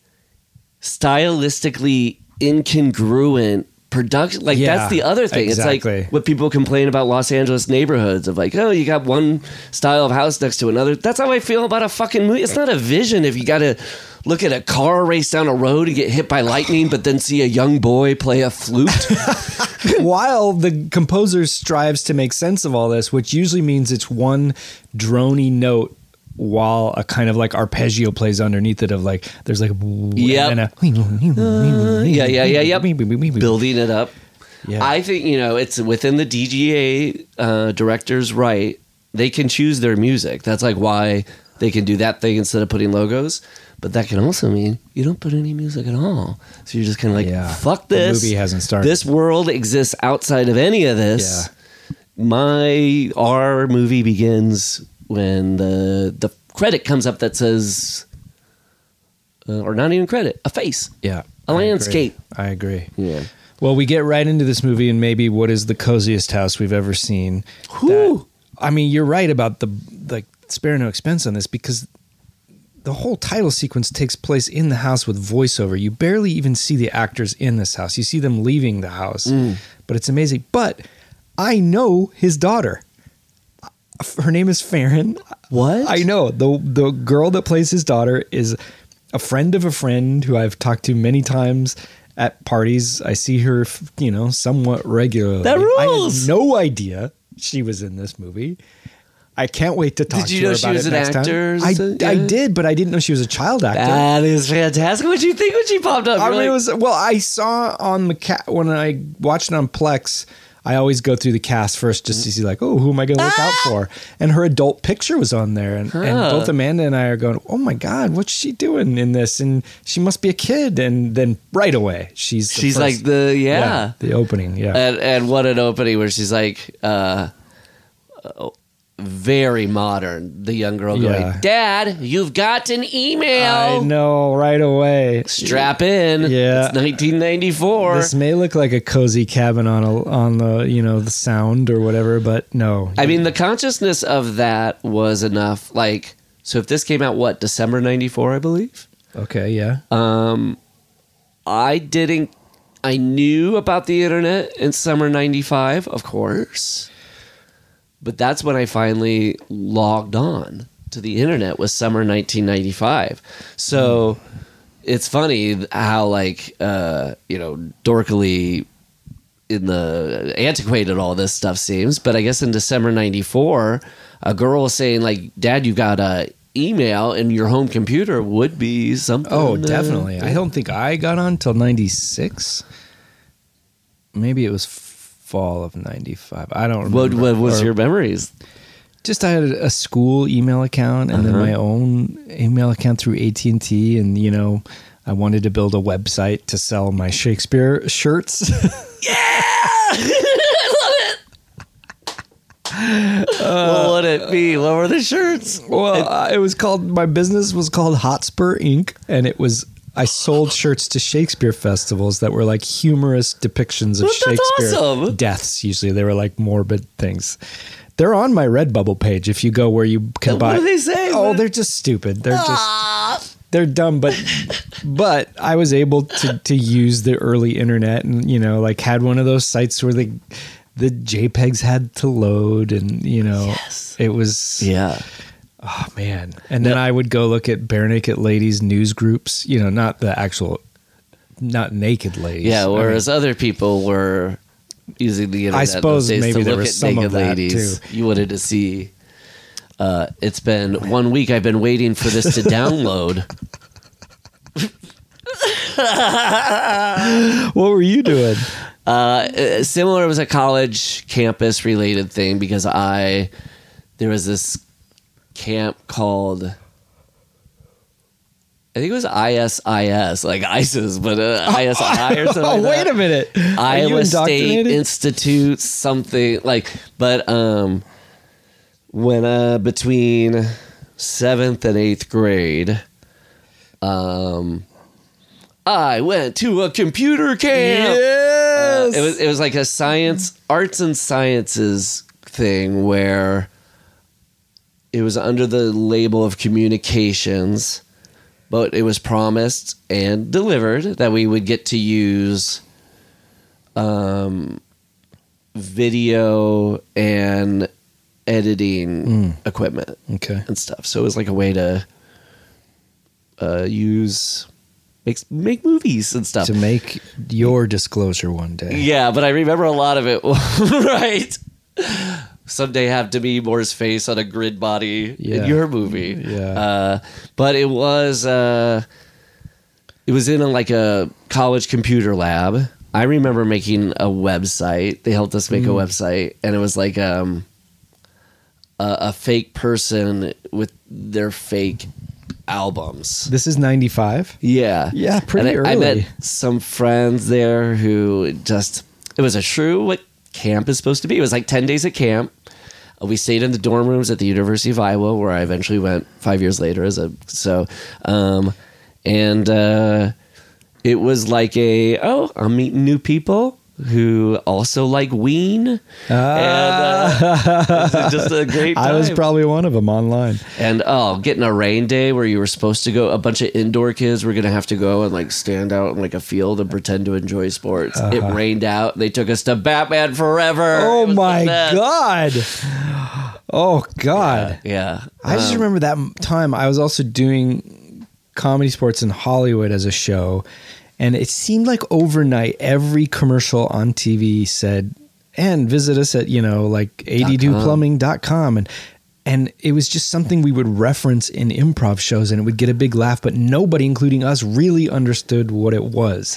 stylistically incongruent production like Yeah, that's the other thing. Exactly. it's like what people complain about los angeles neighborhoods of like oh you got one style of house next to another. That's how i feel about a fucking movie. It's not a vision if you gotta look at a car race down a road and get hit by lightning but then see a young boy play a flute. While the composer strives to make sense of all this, which usually means it's one drony note while a kind of like arpeggio plays underneath it of like there's like then a yeah yeah yeah yeah building it up Yeah. I think you know it's within the DGA uh, director's right. They can choose their music. That's like why they can do that thing instead of putting logos. But that can also mean you don't put any music at all. So you're just kind of like, Yeah. fuck The this. movie hasn't started. This world exists outside of any of this. Yeah. My our movie begins when the the credit comes up that says, uh, or not even credit, a face. Yeah. A I agree. landscape. I agree. Yeah. Well, we get right into this movie and maybe what is the coziest house we've ever seen. Whew. That- I mean, you're right about the like spare no expense on this because the whole title sequence takes place in the house with voiceover. You barely even see the actors in this house. You see them leaving the house. Mm. But it's amazing. But I know his daughter. Her name is Faryn. What? I know. The the girl that plays his daughter is a friend of a friend who I've talked to many times at parties. I see her, you know, somewhat regularly. That rules. I had no idea she was in this movie. I can't wait to talk Did you to her know she about was it an next time. actor? I, So- I did, but I didn't know she was a child actor. That is fantastic. What'd you think when she popped up? I mean, it was well. I saw on the cat when I watched it on Plex. I always go through the cast first just to see like, oh, who am I going to look out Ah! for? And her adult picture was on there, and, and both Amanda and I are going, oh my god, what's she doing in this? And she must be a kid. And then right away, she's she's first- like the yeah. the opening, yeah. And and what an opening where she's like uh, uh, very modern. The young girl going, Yeah. "Dad, you've got an email. I know right away. Strap in. Yeah. it's 1994." This may look like a cozy cabin on a on the you know the sound or whatever, but no. I mean, the consciousness of that was enough. Like, so if this came out, what December '94, I believe. okay, yeah. Um, I didn't. I knew about the internet in summer '95, of course, but that's when I finally logged on to the internet. Was summer 1995. So it's funny how like uh, you know dorkily in the antiquated all this stuff seems. But I guess in December '94, a girl was saying like, "Dad, you got a." Email in your home computer would be something. Oh, uh, definitely. I don't think I got on till 96. Maybe it was fall of 95. I don't remember. What, what was Or your memories? Just I had a school email account and then Uh-huh. my own email account through AT&T and you know, I wanted to build a website to sell my Shakespeare shirts. Yeah! I love it. Uh, what would it be? What were the shirts? well, uh, it was called my business was called Hotspur Inc. and it was I sold shirts to Shakespeare festivals that were like humorous depictions of Well, that's Shakespeare awesome. deaths. Usually, they were like morbid things. They're on my Redbubble page if you go where you can What buy. do they say? Oh, What- they're just stupid. They're just ah. they're dumb, but but I was able to to use the early internet and you know like had one of those sites where the the JPEGs had to load and you know Yes. it was Yeah. Oh man and then I would go look at Barenaked Ladies news groups you know not the actual not naked ladies Yeah, I mean, whereas other people were using the internet. I suppose those days maybe to there look was at some naked of that, ladies. too. You wanted to see. Uh, it's been one week. I've been waiting for this to download. what were you doing Uh, uh, similar, it was a college campus related thing because I there was this camp called I think it was ISIS, like ISIS, but uh, ISI or something. oh like wait a minute Are Iowa State? Institute, something like, but um, when uh, between seventh and eighth grade, um, I went to a computer camp. yes It was it was like a science, arts and sciences thing where it was under the label of communications, but it was promised and delivered that we would get to use um, video and editing equipment okay and stuff. So it was like a way to uh, use make make movies and stuff. to make your disclosure one day Yeah, but I remember a lot of it. right. Someday have Demi Moore's face on a grid body Yeah. in your movie. Yeah. Uh, but it was uh, it was in a, like a college computer lab. I remember making a website. They helped us make Mm. a website, and it was like um, a, a fake person with their fake albums. this is 95 Yeah. Yeah, pretty And I, I met some friends there who just it was a true what camp is supposed to be. It was like ten days at camp. Uh, We stayed in the dorm rooms at the University of Iowa, where I eventually went five years later as a so, um, and uh, it was like a oh I'm meeting new people who also like Ween, and uh, just a great. I was probably one of them online. And oh, getting a rain day where you were supposed to go, a bunch of indoor kids were gonna have to go and like stand out in like a field and pretend to enjoy sports. It rained out. They took us to Batman Forever. Oh It was the my god! Oh god! Yeah, I just remember that time. I was also doing ComedySportz in Hollywood as a show, and it seemed like overnight every commercial on TV said, "And visit us at you know like 82plumbing.com and." And it was just something we would reference in improv shows, and it would get a big laugh. But nobody, including us, really understood what it was.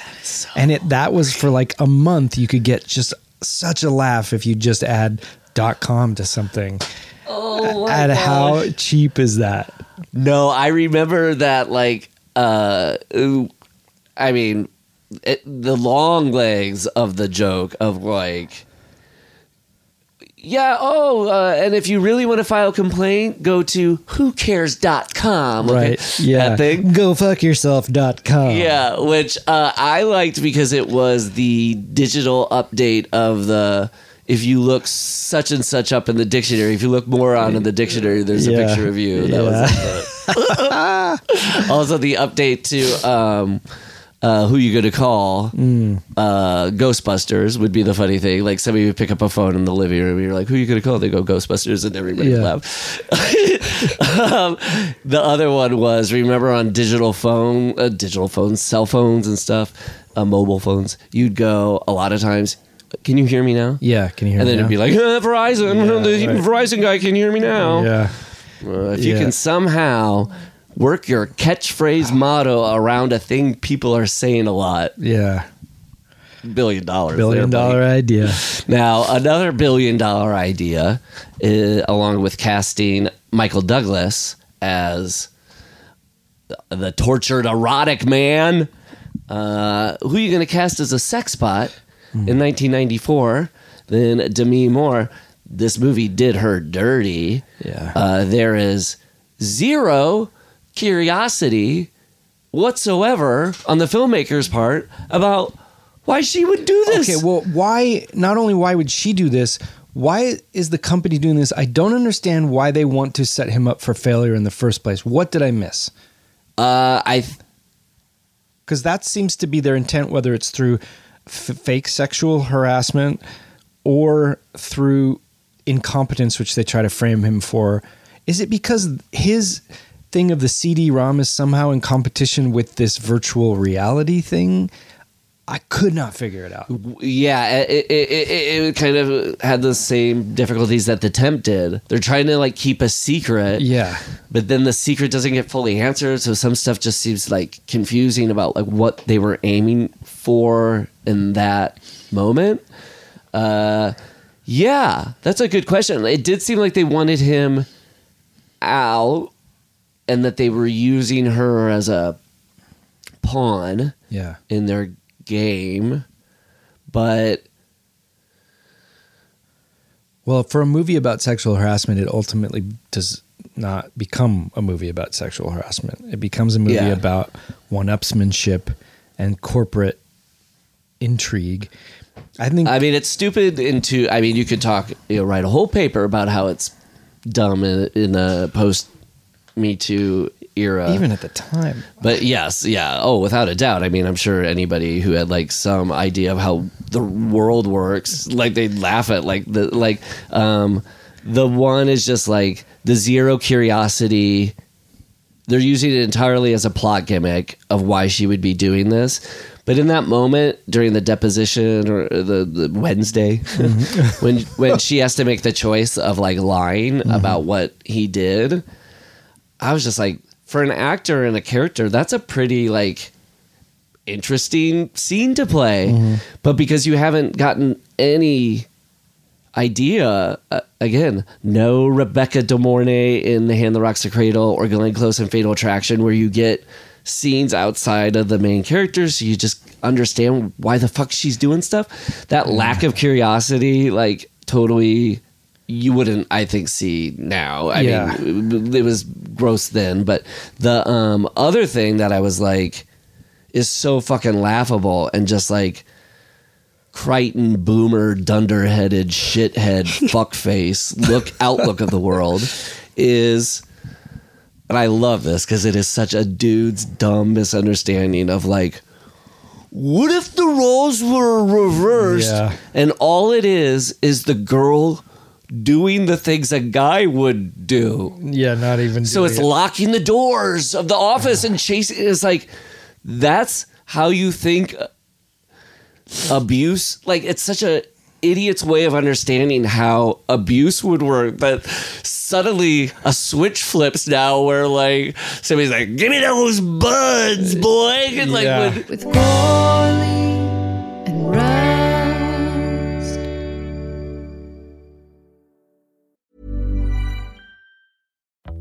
and it that was for like a month. You could get just such a laugh if you just add .com to something. Oh my and gosh. how cheap is that? No, I remember that like uh ooh, I mean it, the long legs of the joke of like yeah, oh, uh, and if you really want to file a complaint, go to whocares.com. okay? Right. Yeah. That thing. Go fuck yourself.com. Yeah, which uh, I liked because it was the digital update of the. If you look such and such up in the dictionary, if you look moron in the dictionary, there's a picture of you. That was also the update to um, uh, who you going to call. Mm. Uh, Ghostbusters would be the funny thing. Like somebody would pick up a phone in the living room, and you're like, "Who you going to call?" They go Ghostbusters, and everybody Yeah. laugh. um, the other one was remember on digital phone, uh, digital phones, cell phones, and stuff, uh, mobile phones. You'd go a lot of times. Can you hear me now? Yeah. Can you hear And me then it'd be like, uh, Verizon, the right. Verizon guy, can you hear me now? yeah. Uh, if you can somehow work your catchphrase motto around a thing people are saying a lot, Yeah. billion dollars. Billion there, dollar idea. Now, another billion dollar idea, uh, along with casting Michael Douglas as the tortured erotic man. Uh, who are you going to cast as a sex bot in 1994? Then Demi Moore. This movie did her dirty. Yeah. Uh, there is zero curiosity whatsoever on the filmmaker's part about why she would do this. Okay, well, why? Not only why would she do this? Why is the company doing this? I don't understand why they want to set him up for failure in the first place. What did I miss? uh, I Because that seems to be their intent, whether it's through f- fake sexual harassment or through incompetence, which they try to frame him for. Is it because his thing of the CD-ROM is somehow in competition with this virtual reality thing? I could not figure it out. yeah, it, it, it, it kind of had the same difficulties that the temp did. They're trying to like keep a secret. Yeah. but then the secret doesn't get fully answered so some stuff just seems like confusing about like what they were aiming for in that moment uh yeah that's a good question it did seem like they wanted him out and that they were using her as a pawn Yeah. in their game but Well, for a movie about sexual harassment, it ultimately does not become a movie about sexual harassment. It becomes a movie Yeah. about one-upsmanship and corporate intrigue. I think I mean, it's stupid. Into I mean, you could talk, you know, write a whole paper about how it's dumb in, in the post Me Too era. even at the time, but yes, yeah. Oh, without a doubt. I mean, I'm sure anybody who had like some idea of how the world works, like they'd laugh at like the like um the one is just like the zero curiosity. They're using it entirely as a plot gimmick of why she would be doing this. But in that moment during the deposition or the, the Wednesday, when when she has to make the choice of like lying about what he did, I was just like, for an actor and a character, that's a pretty like interesting scene to play. But because you haven't gotten any idea, uh, again, no Rebecca De Mornay in The Hand That Rocks the Cradle or Glenn Close in Fatal Attraction, where you get scenes outside of the main characters, so you just understand why the fuck she's doing stuff. That lack of curiosity, like, totally. You wouldn't, I think, see now. I Yeah. mean, it was gross then, but the um, other thing that I was like is so fucking laughable and just like Crichton boomer dunderheaded shithead fuckface look outlook of the world is and I love this because it is such a dude's dumb misunderstanding of like what if the roles were reversed Yeah. and all it is is the girl doing the things a guy would do yeah, not even. so it's locking the doors of the office and chasing. It's like that's how you think abuse. Like it's such a idiot's way of understanding how abuse would work. But suddenly a switch flips now, where like somebody's like, "Give me those buds, boy!" And like Yeah. when- with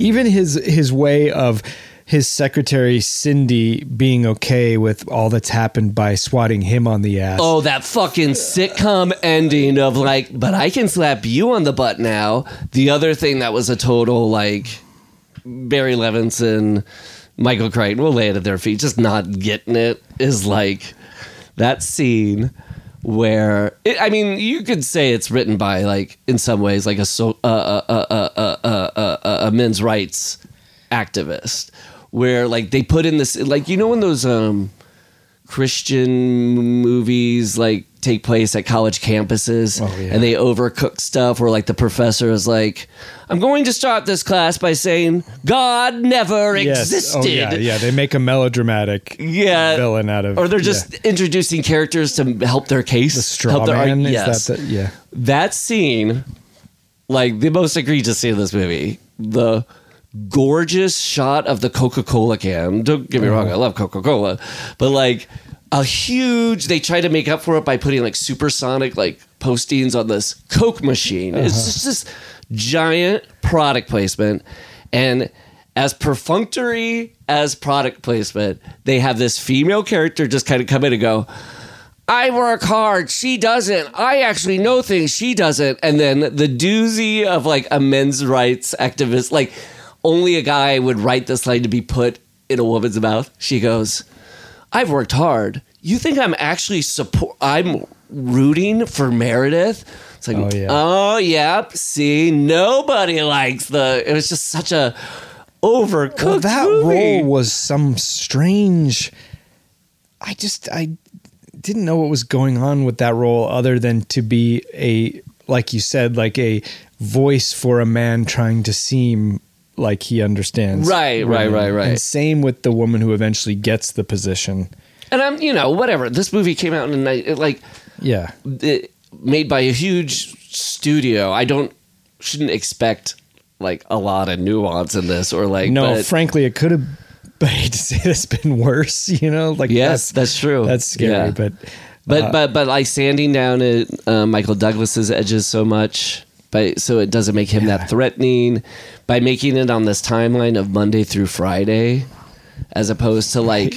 even his his way of his secretary Cindy being okay with all that's happened by swatting him on the ass. Oh, that fucking sitcom ending of like, but I can slap you on the butt now. The other thing that was a total like Barry Levinson, Michael Crichton, we'll lay it at their feet, just not getting it is like that scene where it, I mean, you could say it's written by like in some ways like a so uh, uh, uh, uh, uh, uh, a men's rights activist, where like they put in this like you know when those um Christian movies like take place at college campuses Oh, yeah. and they overcook stuff where like the professor is like I'm going to start this class by saying God never existed. Oh, yeah, yeah. They make a melodramatic Yeah. villain out of or they're just introducing characters to help their case. the straw help their man. yes. that the, yeah. that scene, like the most egregious scene in this movie, the gorgeous shot of the Coca Cola can. Don't get me wrong, I oh. love Coca Cola, but like a huge. They try to make up for it by putting like supersonic like postings on this Coke machine. It's uh-huh. just this giant product placement, and as perfunctory as product placement, they have this female character just kind of come in and go. I work hard. She doesn't. I actually know things. She doesn't. And then the doozy of like a men's rights activist, like only a guy would write this line to be put in a woman's mouth. She goes, I've worked hard. You think I'm actually support? I'm rooting for Meredith. It's like, Oh, oh yeah. yep. See, nobody likes the. It was just such a overcooked Well, that movie. role was some strange. I just I didn't know what was going on with that role, other than to be a like you said, like a voice for a man trying to seem like he understands. Right, right, women. right, right. And same with the woman who eventually gets the position. and I'm, you know, whatever. This movie came out in the- it, like Yeah. it, made by a huge studio. I don't shouldn't expect like a lot of nuance in this or like No, but- frankly, it could have. I hate to say this, been worse. You know, like Yes, that's true. That's scary, Yeah. but but uh, but but like sanding down at uh, Michael Douglas's edges so much, but so it doesn't make him that threatening. By making it on this timeline of Monday through Friday, as opposed to like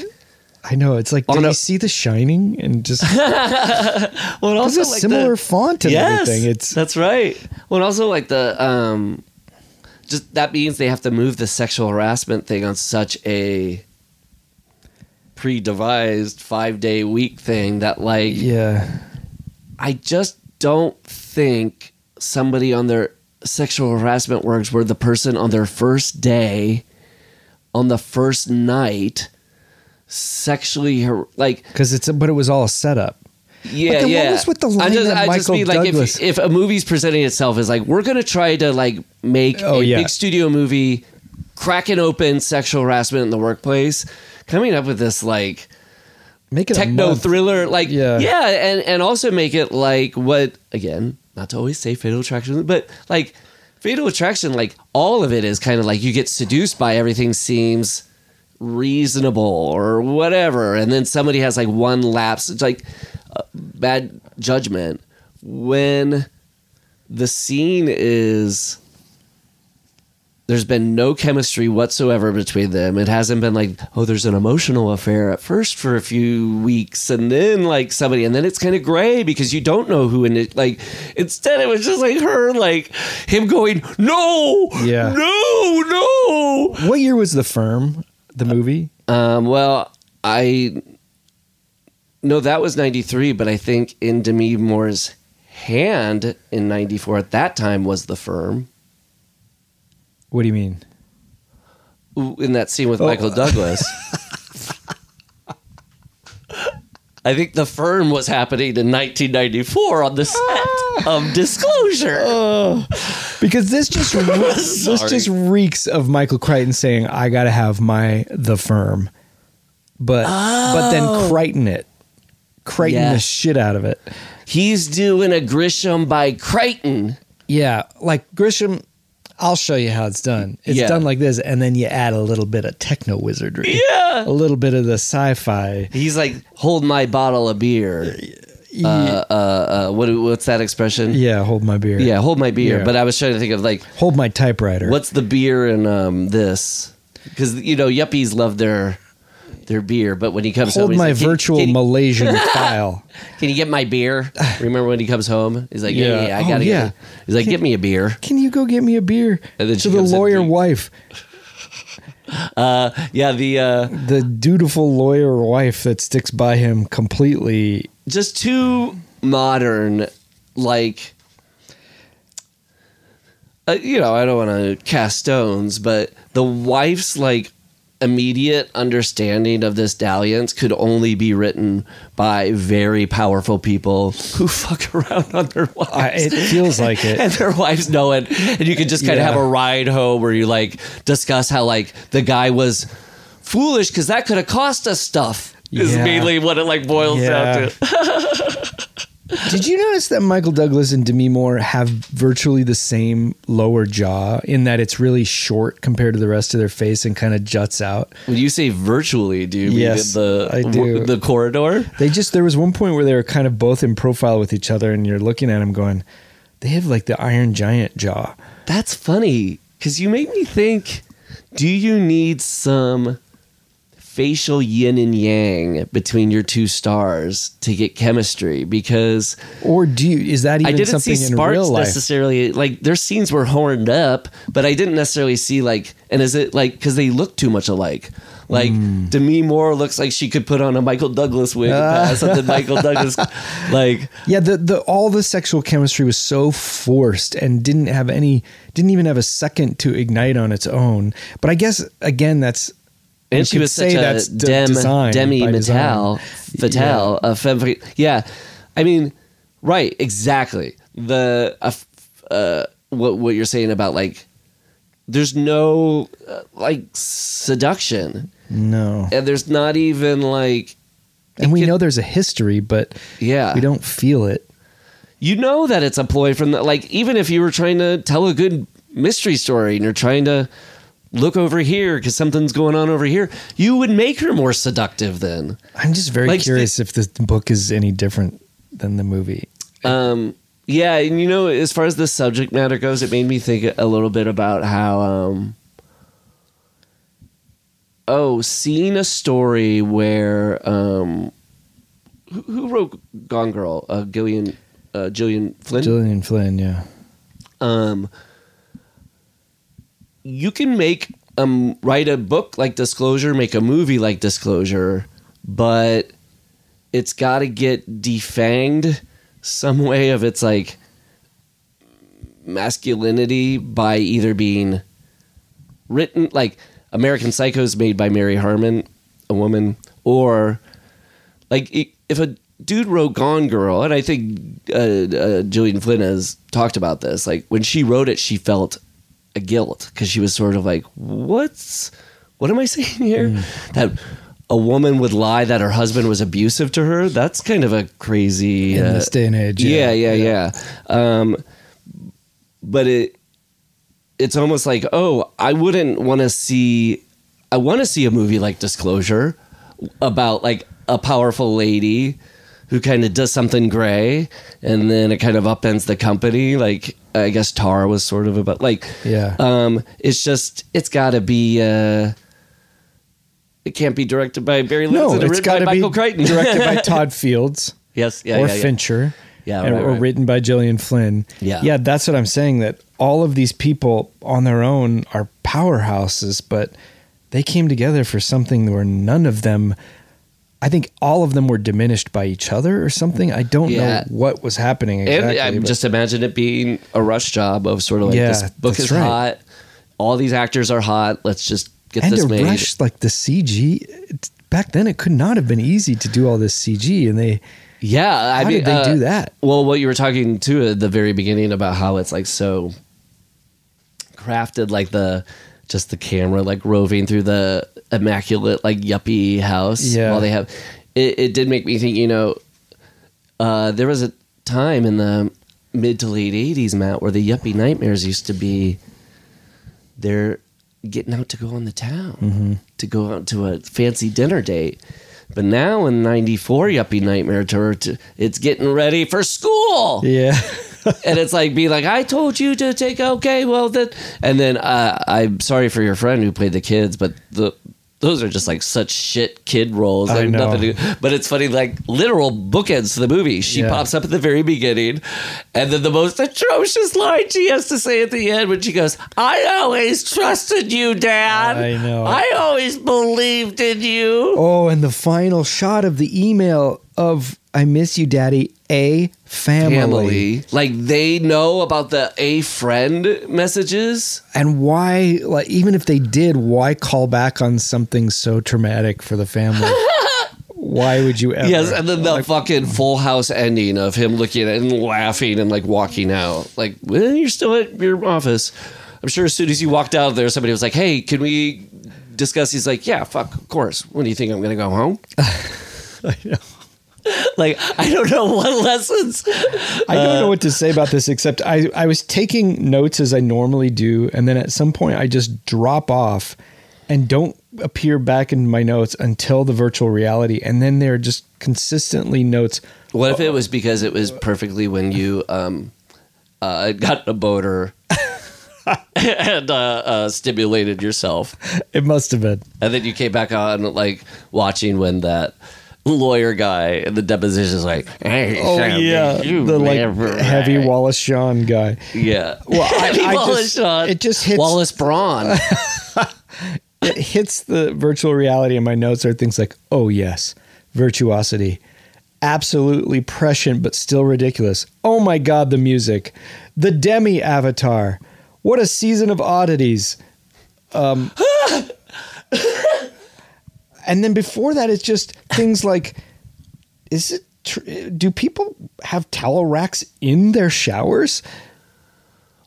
I know it's like, did a- you see The Shining and just well, also a like similar the, font and yes, everything. It's that's right. Well, and also like the um, just that means they have to move the sexual harassment thing on such a pre-devised five day week thing that like yeah. I just don't think somebody on their sexual harassment works where the person on their first day, on the first night, sexually har- like Because it's a, but it was all a setup. Yeah what yeah. was with the I just, I just mean like Douglas- if if a movie's presenting itself as like we're gonna try to like make Oh, a yeah. big studio movie, cracking open sexual harassment in the workplace, coming up with this like Make it techno thriller like Yeah. yeah and and also make it like what again not to always say fatal attraction but like fatal attraction like all of it is kind of like you get seduced by everything seems reasonable or whatever and then somebody has like one lapse it's like uh, bad judgment when the scene is there's been no chemistry whatsoever between them. It hasn't been like, oh, there's an emotional affair at first for a few weeks, and then like somebody, and then it's kind of gray because you don't know who in it. Like instead, it was just like her, like him going, no, Yeah. no, no. What year was The Firm? The movie? Um, well, I no, that was '93, but I think in Demi Moore's hand in '94 at that time was the firm. What do you mean? In that scene with Oh. Michael Douglas. I think the firm was happening in 1994 on the set of Disclosure. Because this just this just reeks of Michael Crichton saying, "I got to have my The Firm," but but then oh. Crichton it, Crichton the shit out of it. He's doing a Grisham by Crichton. Yeah, like Grisham. I'll show you how it's done. It's Yeah. done like this, and then you add a little bit of techno wizardry. Yeah. a little bit of the sci-fi. He's like, hold my bottle of beer. Uh, uh, uh, what, what's that expression? Yeah, hold my beer. Yeah, hold my beer. Yeah. But I was trying to think of like, hold my typewriter. what's the beer in um, this? Because you know, yuppies love their their beer, but when he comes home, hold he's my like, "Can- virtual can, you- Malaysian file? Can you get my beer? Remember when he comes home? He's like, yeah, Yeah. I Oh, gotta yeah. get. He's like, get me a beer. Can you go get me a beer? And then to the lawyer wife, Yeah, the uh, the dutiful lawyer wife that sticks by him completely just too modern. Like, uh, you know, I don't want to cast stones, but the wife's like immediate understanding of this dalliance could only be written by very powerful people who fuck around on their wives. I, it feels like it. and their wives know it. And you can just kind of have a ride home where you like discuss how like the guy was foolish because that could have cost us stuff. Is Yeah. mainly what it like boils down to. Did you notice that Michael Douglas and Demi Moore have virtually the same lower jaw in that it's really short compared to the rest of their face and kind of juts out? When you say virtually, do you Yes, mean the I do. the corridor? They just there was one point where they were kind of both in profile with each other and you're looking at them going, they have like the Iron Giant jaw. That's funny because you make me think. Do you need some facial yin and yang between your two stars to get chemistry? Because Or do you is that even I didn't see something in Sparks necessarily. Like their scenes were horned up, but I didn't necessarily see like. And is it like because they look too much alike? Like Hmm. Demi Moore looks like she could put on a Michael Douglas wig and then Michael Douglas, like Yeah, the, the all the sexual chemistry was so forced and didn't have any didn't even have a second to ignite on its own. But I guess again that's and she was such a d- dem, demi metal, design. fatale, a femme. Yeah, I mean, right, exactly. The uh, uh, what what you're saying about like, there's no uh, like seduction, No. and there's not even like, And we could- know there's a history, but yeah, we don't feel it. you know that it's a ploy from the like even if you were trying to tell a good mystery story and you're trying to look over here because something's going on over here you would make her more seductive then I'm just very Like, curious if the book is any different than the movie. um yeah and you know as far as the subject matter goes it made me think a little bit about how um oh seeing a story where um who, who wrote gone girl uh gillian uh gillian flynn Gillian Flynn, yeah. um you can make um write a book like disclosure make a movie like disclosure but it's got to get defanged some way of its like masculinity by either being written like american psychos made by mary harron a woman or like if a dude wrote Gone Girl, and I think uh, uh, Flynn has talked about this. Like when she wrote it, she felt a guilt because she was sort of like, "What's what am I saying here?" That a woman would lie that her husband was abusive to her. That's kind of a crazy In uh, this day and age. yeah, yeah, yeah. Um, but it it's almost like, oh, I wouldn't want to see. I want to see a movie like Disclosure about like a powerful lady who kind of does something gray, and then it kind of upends the company. Like I guess Tar was sort of about like Yeah. Um, it's just it's got to be. Uh, it can't be directed by Barry No, it's written got by to be Michael Crichton. directed by Todd Fields yes, yeah, or yeah, yeah. Fincher. Yeah, right, or right. written by Gillian Flynn. Yeah. yeah, that's what I'm saying. That all of these people on their own are powerhouses, but they came together for something where none of them. I think all of them were diminished by each other or something. I don't Yeah. know what was happening exactly. and I but- just imagine it being a rush job of sort of like Yeah, this book is right. hot, all these actors are hot. Let's just get and this made. rush like the CG. Back then, it could not have been easy to do all this CG, and they Yeah, I How mean, did they uh, do that? Well, what you were talking to at the very beginning about how it's like so crafted, like the just the camera like roving through the immaculate like yuppie house Yeah. while they have. It, it did make me think. You know, uh, there was a time in the mid to late '80s, Matt, where the yuppie nightmares used to be. They're getting out to go on the town Mm-hmm. to go out to a fancy dinner date. But now in '94, Yuppie Nightmare Tour, it's getting ready for school, yeah. and it's like be like, "I told you to take okay, well then. and then uh, I'm sorry for your friend who played the kids, but the those are just like such shit kid roles. I know. nothing to, but it's funny, like literal bookends to the movie. She Yeah. pops up at the very beginning, and then the most atrocious line she has to say at the end when she goes, "I always trusted you, Dad. I know. I always believed in you." Oh, and the final shot of the email of I miss you, daddy, a family. family. Like they know about the a friend messages. And why, like, even if they did, why call back on something so traumatic for the family? why would you ever? Yes, and then the fucking full house ending of him looking at it and laughing and like walking out. Like, well, you're still at your office. I'm sure as soon as you walked out of there, somebody was like, "Hey, can we discuss?" He's like, "Yeah, fuck, of course. When do you think I'm gonna go home?" I know. Like, I don't know what lessons. I don't know what to say about this except I, I was taking notes as I normally do, and then at some point I just drop off and don't appear back in my notes until the virtual reality, and then they're just consistently notes. What if it was because it was perfectly when you um uh got a boater and uh, uh stimulated yourself, It must have been. and then you came back on like watching when that lawyer guy in the deposition is like, "Hey, Oh Sam, yeah, you the like heavy right." Wallace Shawn guy. Yeah. Well, I- I Wallace just- Shawn. it just hits- Wallace Braun. It hits the virtual reality, and my notes are things like, "Oh yes, virtuosity." Absolutely prescient, but still ridiculous. Oh my God, the music. The Demi Avatar. What a season of oddities. Um, and then before that, it's just things like, is it? Tr- do people have towel racks in their showers?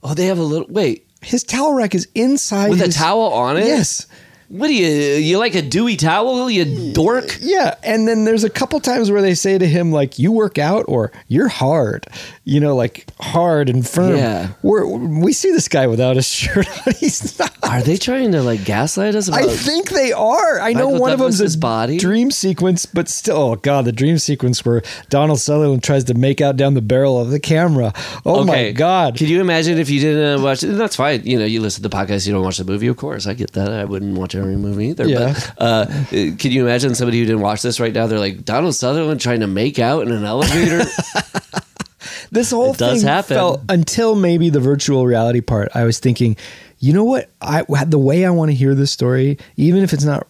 oh, they have a little. Wait, His towel rack is inside with a towel on it. Yes. What do you? You like a dewy towel? You dork. Yeah, and then there's a couple times where they say to him like, "You work out," or "You're hard," you know, like hard and firm. Yeah. We're, we see this guy without a shirt on. He's not. Are they trying to like gaslight us? About I think they are. I know one of them's a body? dream sequence, but still, oh god, the dream sequence where Donald Sutherland tries to make out down the barrel of the camera. Oh my god! Can you imagine if you didn't watch it? That's fine. You know, you listen to the podcast, you don't watch the movie. Of course, I get that. I wouldn't watch movie either. Yeah. But uh, can you imagine somebody who didn't watch this right now? They're like Donald Sutherland trying to make out in an elevator. this whole It does thing happen. felt until maybe the virtual reality part. I was thinking, you know what? I the way I want to hear this story, even if it's not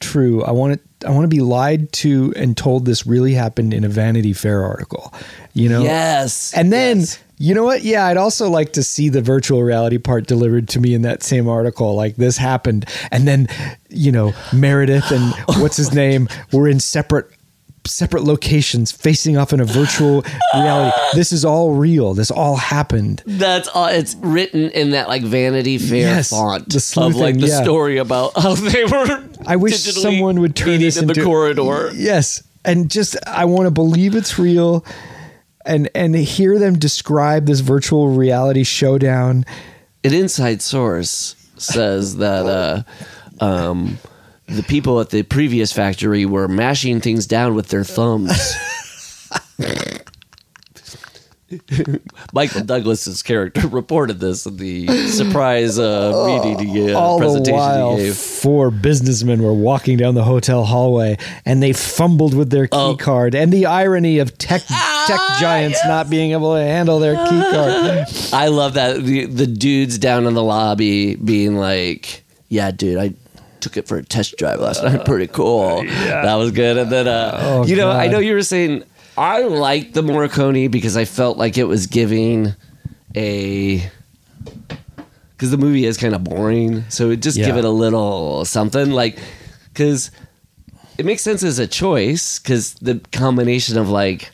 true, I want it. I want to be lied to and told this really happened in a Vanity Fair article. You know? yes. And then Yes. You know what? Yeah, I'd also like to see the virtual reality part delivered to me in that same article. Like this happened, and then you know Meredith and what's his name were in separate separate locations facing off in a virtual reality. This is all real. This all happened. That's all. It's written in that like Vanity Fair Yes, font the of like the yeah. story about how they were. I wish someone would turn this in into the corridor. Yes, and just I want to believe it's real, and and hear them describe this virtual reality showdown. an inside source says that uh, um, the people at the previous factory were mashing things down with their thumbs. Michael Douglas's character reported this in the surprise uh, meeting he, uh, all the presentation while, he gave. four businessmen were walking down the hotel hallway, and they fumbled with their key Oh. card. And the irony of tech tech giants not being able to handle their key card. I love that the, the dudes down in the lobby being like, "Yeah, dude, I." Took it for a test drive last night. Pretty cool. That was good. And then, uh, Oh, you know, I know you were saying I liked the Morricone because I felt like it was giving a because the movie is kind of boring, so it just give it a little something like because it makes sense as a choice because the combination of like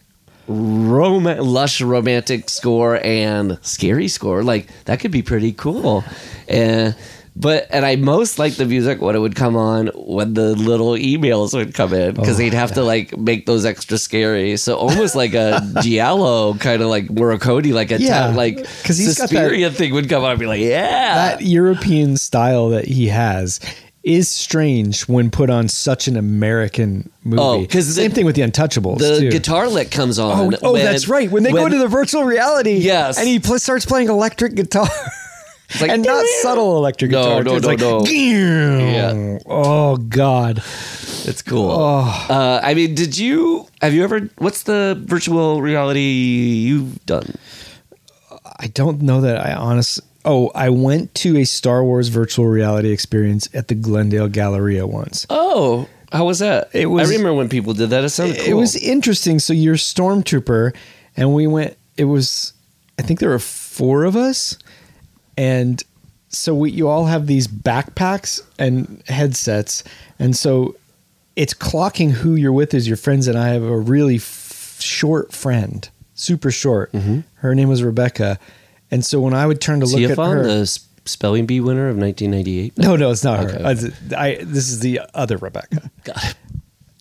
rom- lush romantic score and scary score like that could be pretty cool. And but and I most like the music when it would come on when the little emails would come in because Oh, they'd have to like make those extra scary. So almost like a Giallo kind of like Morricone, like a Yeah, ta- like 'cause he's got that- thing would come on and be like, yeah, That European style that he has is strange when put on such an American movie. Oh, 'cause the- same thing with the Untouchables. the too. guitar lick comes Oh, on. oh, oh when- that's right. When they go to the virtual reality, Yes. and he pl- starts playing electric guitar, like, and not subtle electric guitar. no, it's no, like, no. Yeah. Oh God. It's cool. Oh. Uh, I mean, did you have you ever? What's the virtual reality you've done? I don't know that I honestly. Oh, I went to a Star Wars virtual reality experience at the Glendale Galleria once. Oh, How was that? It was- I remember when people did that. It sounded cool. It was interesting. So you're a stormtrooper, and we went. It was, I think there were four of us, and so we you all have these backpacks and headsets, and so it's clocking who you're with as your friends. And I have a really f- short friend, super short. Mm-hmm. Her name was Rebecca, and so when I would turn to look at her, the spelling bee winner of 1998. no, no, it's not her. Okay. I, I- this is the other Rebecca. Got it.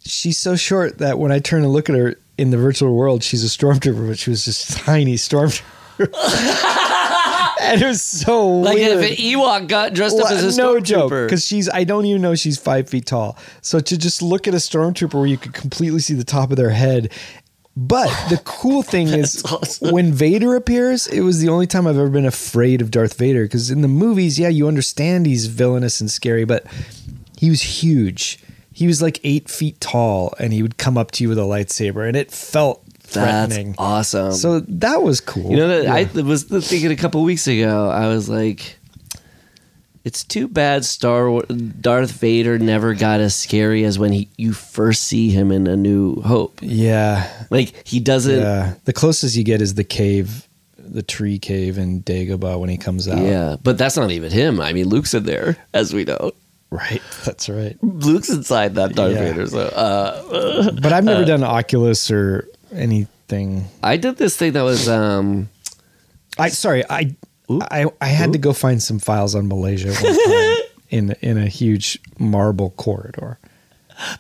she's so short that when I turn and look at her in the virtual world, she's a stormtrooper, but she was just tiny stormtrooper. and it was so Like weird. if an Ewok got dressed up as a no joke, stormtrooper. because she's I don't even know she's five feet tall. So to just look at a stormtrooper where you could completely see the top of their head. But the cool thing is awesome. when Vader appears, it was the only time I've ever been afraid of Darth Vader. Because in the movies, yeah, you understand he's villainous and scary, but he was huge. He was like eight feet tall, and he would come up to you with a lightsaber, and it felt That's awesome. So that was cool. You know that Yeah. I was thinking a couple weeks ago. I was like, it's too bad Star War- Darth Vader never got as scary as when he you first see him in A New Hope. yeah, Like he doesn't. Yeah, the closest you get is the cave, the tree cave in Dagobah when he comes out. Yeah, but that's not even him. I mean, Luke's in there, as we know. right. That's right. Luke's inside that Darth Yeah. Vader. So uh, But I've never done Oculus or anything. I did this thing that was um, I sorry, I I I had to go find some files on Malaysia one time in in a huge marble corridor.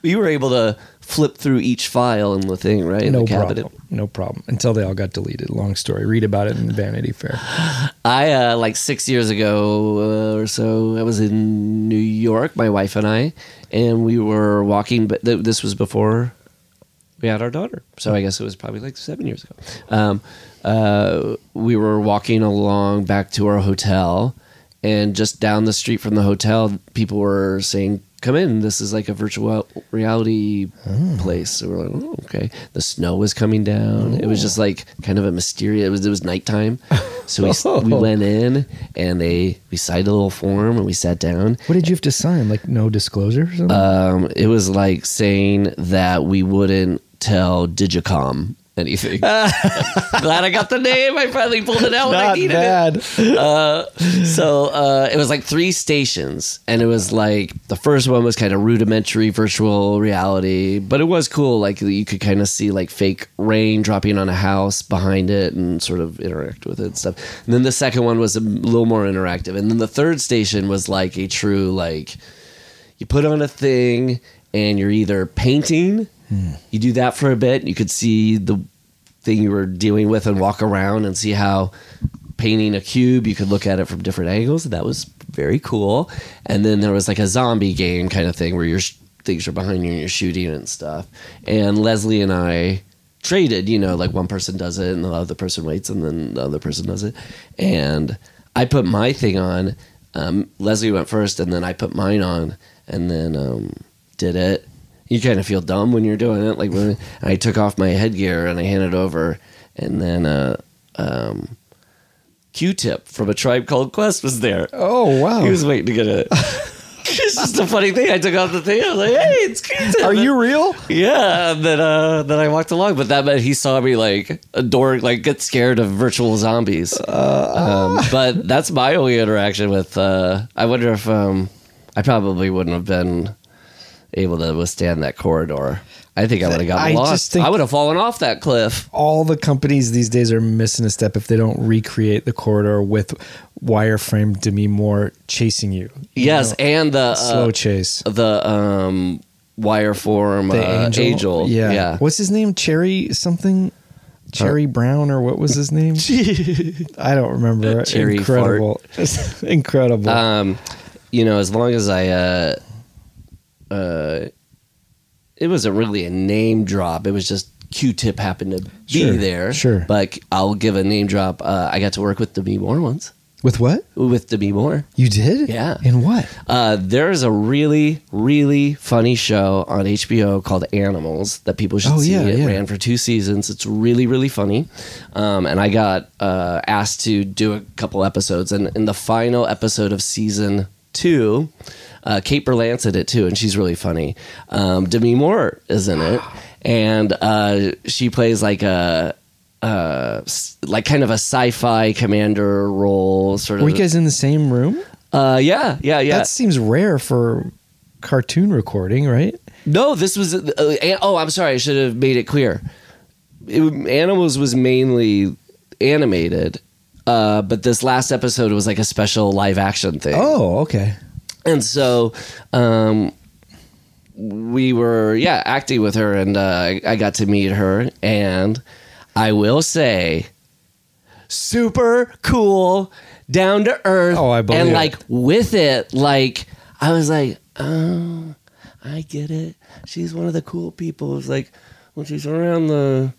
you were able to flip through each file in the thing, right? In no problem. No problem. Until they all got deleted. Long story. Read about it in Vanity Fair. I uh, like six years ago uh, or so. I was in New York, my wife and I, and we were walking. But th- this was before we had our daughter, so I guess it was probably like seven years ago. Um, uh, we were walking along back to our hotel, and just down the street from the hotel, people were saying, "Come in. This is like a virtual reality place." So we're like, oh, "Okay." The snow was coming down. It was just like kind of a mysterious. It was it was nighttime, so we we went in and they we signed a little form and we sat down. What did you have to sign? Like no disclosure or something? Um, it was like saying that we wouldn't tell Digicom anything. Glad I got the name. I finally pulled it out when I needed bad. it. Uh, so uh, it was like three stations, and it was like the first one was kind of rudimentary virtual reality, but it was cool. Like you could kind of see like fake rain dropping on a house behind it, and sort of interact with it and stuff. And then the second one was a little more interactive, and then the third station was like a true like you put on a thing and you're either painting you do that for a bit you could see the thing you were dealing with and walk around and see how painting a cube you could look at it from different angles. That was very cool. And then there was like a zombie game kind of thing where your things are behind you and you're shooting and stuff. And leslie and i traded you know like one person does it and the other person waits and then the other person does it. And i put my thing on um, leslie went first and then i put mine on and then um, did it you kind of feel dumb when you're doing it. Like when I took off my headgear and I handed over, and then uh, um, Q-Tip from a tribe called Quest was there. Oh wow. He was waiting to get it. it's just a funny thing. I took off the thing. I was like, "Hey, it's Q-Tip." Are you real? Yeah. And then uh, then I walked along, but that meant he saw me like adore, like get scared of virtual zombies. um, but that's my only interaction with. Uh, I wonder if um, I probably wouldn't have been able to withstand that corridor. I think I would have gotten I lost. I would have fallen off that cliff. all the companies these days are missing a step if they don't recreate the corridor with wireframe Demi Moore chasing you. You Yes, know, and the slow uh, chase. the um, wire form The uh, angel. angel. Yeah. yeah. What's his name? Cherry something? Cherry Brown or what was his name? I don't remember. Cherry Incredible. Incredible. um, you know, as long as I, uh, uh, it wasn't really a name drop. It was just Q-Tip happened to be Sure, there. sure. But I'll give a name drop. Uh, I got to work with Demi Moore once. With what? With Demi Moore. You did? Yeah. In what? Uh, there's a really, really funny show on HBO called Animals that people should Oh, see. yeah, it yeah. ran for two seasons. It's really, really funny. Um, and I got uh, asked to do a couple episodes. And in the final episode of season two. Uh, Kate Berlant's in it too, and she's really funny. Um, Demi Moore is in it, and uh, she plays like a uh, like kind of a sci-fi commander role, sort of. Were you guys in the same room? uh, yeah, yeah, yeah. That seems rare for cartoon recording, right? No, this was. Uh, oh, I'm sorry. I should have made it clear. It, Animals was mainly animated, uh, but this last episode was like a special live action thing. Oh, okay. And so um, we were, yeah, acting with her, and uh, I, I got to meet her. And I will say, super cool, down to earth. Oh, I believe And it. like with it, like, I was like, oh, I get it. She's one of the cool people. It's like, when she's around the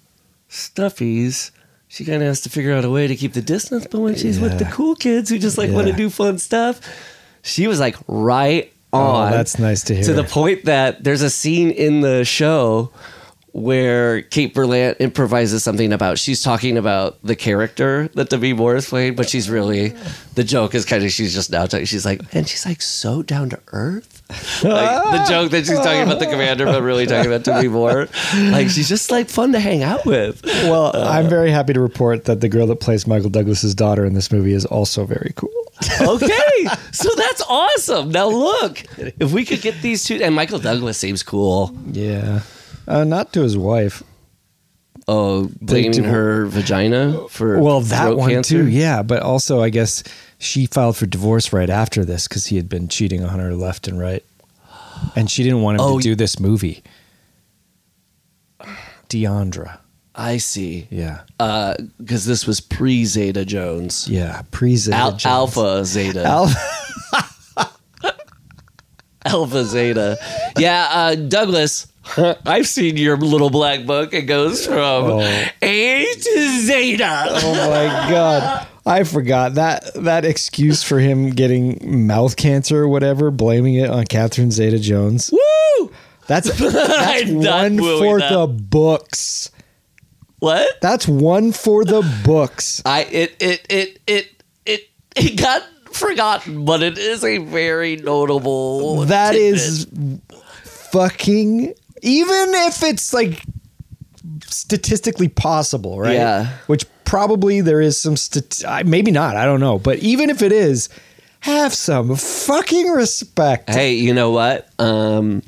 stuffies, she kind of has to figure out a way to keep the distance. But when she's with the cool kids who just like want to do fun stuff, she was like right oh, on. Oh, that's nice to hear. To the point that there's a scene in the show where Kate Berlant improvises something about she's talking about the character that Demi Moore is playing, but she's really the joke is kind of she's just now talking. She's like, and she's like so down to earth. like the joke that she's talking about the commander, but really talking about Demi Moore. Like she's just like fun to hang out with. Well, I'm uh, very happy to report that the girl that plays Michael Douglas's daughter in this movie is also very cool. Okay, so that's awesome. Now look, if we could get these two, and Michael Douglas seems cool. Yeah. Uh, not to his wife. Oh, blaming her vagina for Well, that one cancer? too, yeah. But also, I guess she filed for divorce right after this because he had been cheating on her left and right, and she didn't want him Oh, to do this movie. Diandra, I see. yeah, Because this was pre Zeta Jones, yeah, pre Zeta Al- Jones. Alpha Zeta, Alpha. Alpha Zeta. Yeah, uh, Douglas. I've seen your little black book. It goes from Oh. A to Zeta. Oh my god. I forgot that that excuse for him getting mouth cancer or whatever, blaming it on Catherine Zeta Jones. Woo! That's that's one for the books. What? That's one for the books. I it it it it it it got forgotten, but it is a very notable. That tidbit. is fucking even if it's like statistically possible, right? Yeah. Which probably there is some stat- maybe not, I don't know, but even if it is, have some fucking respect. Hey, you know what? Um,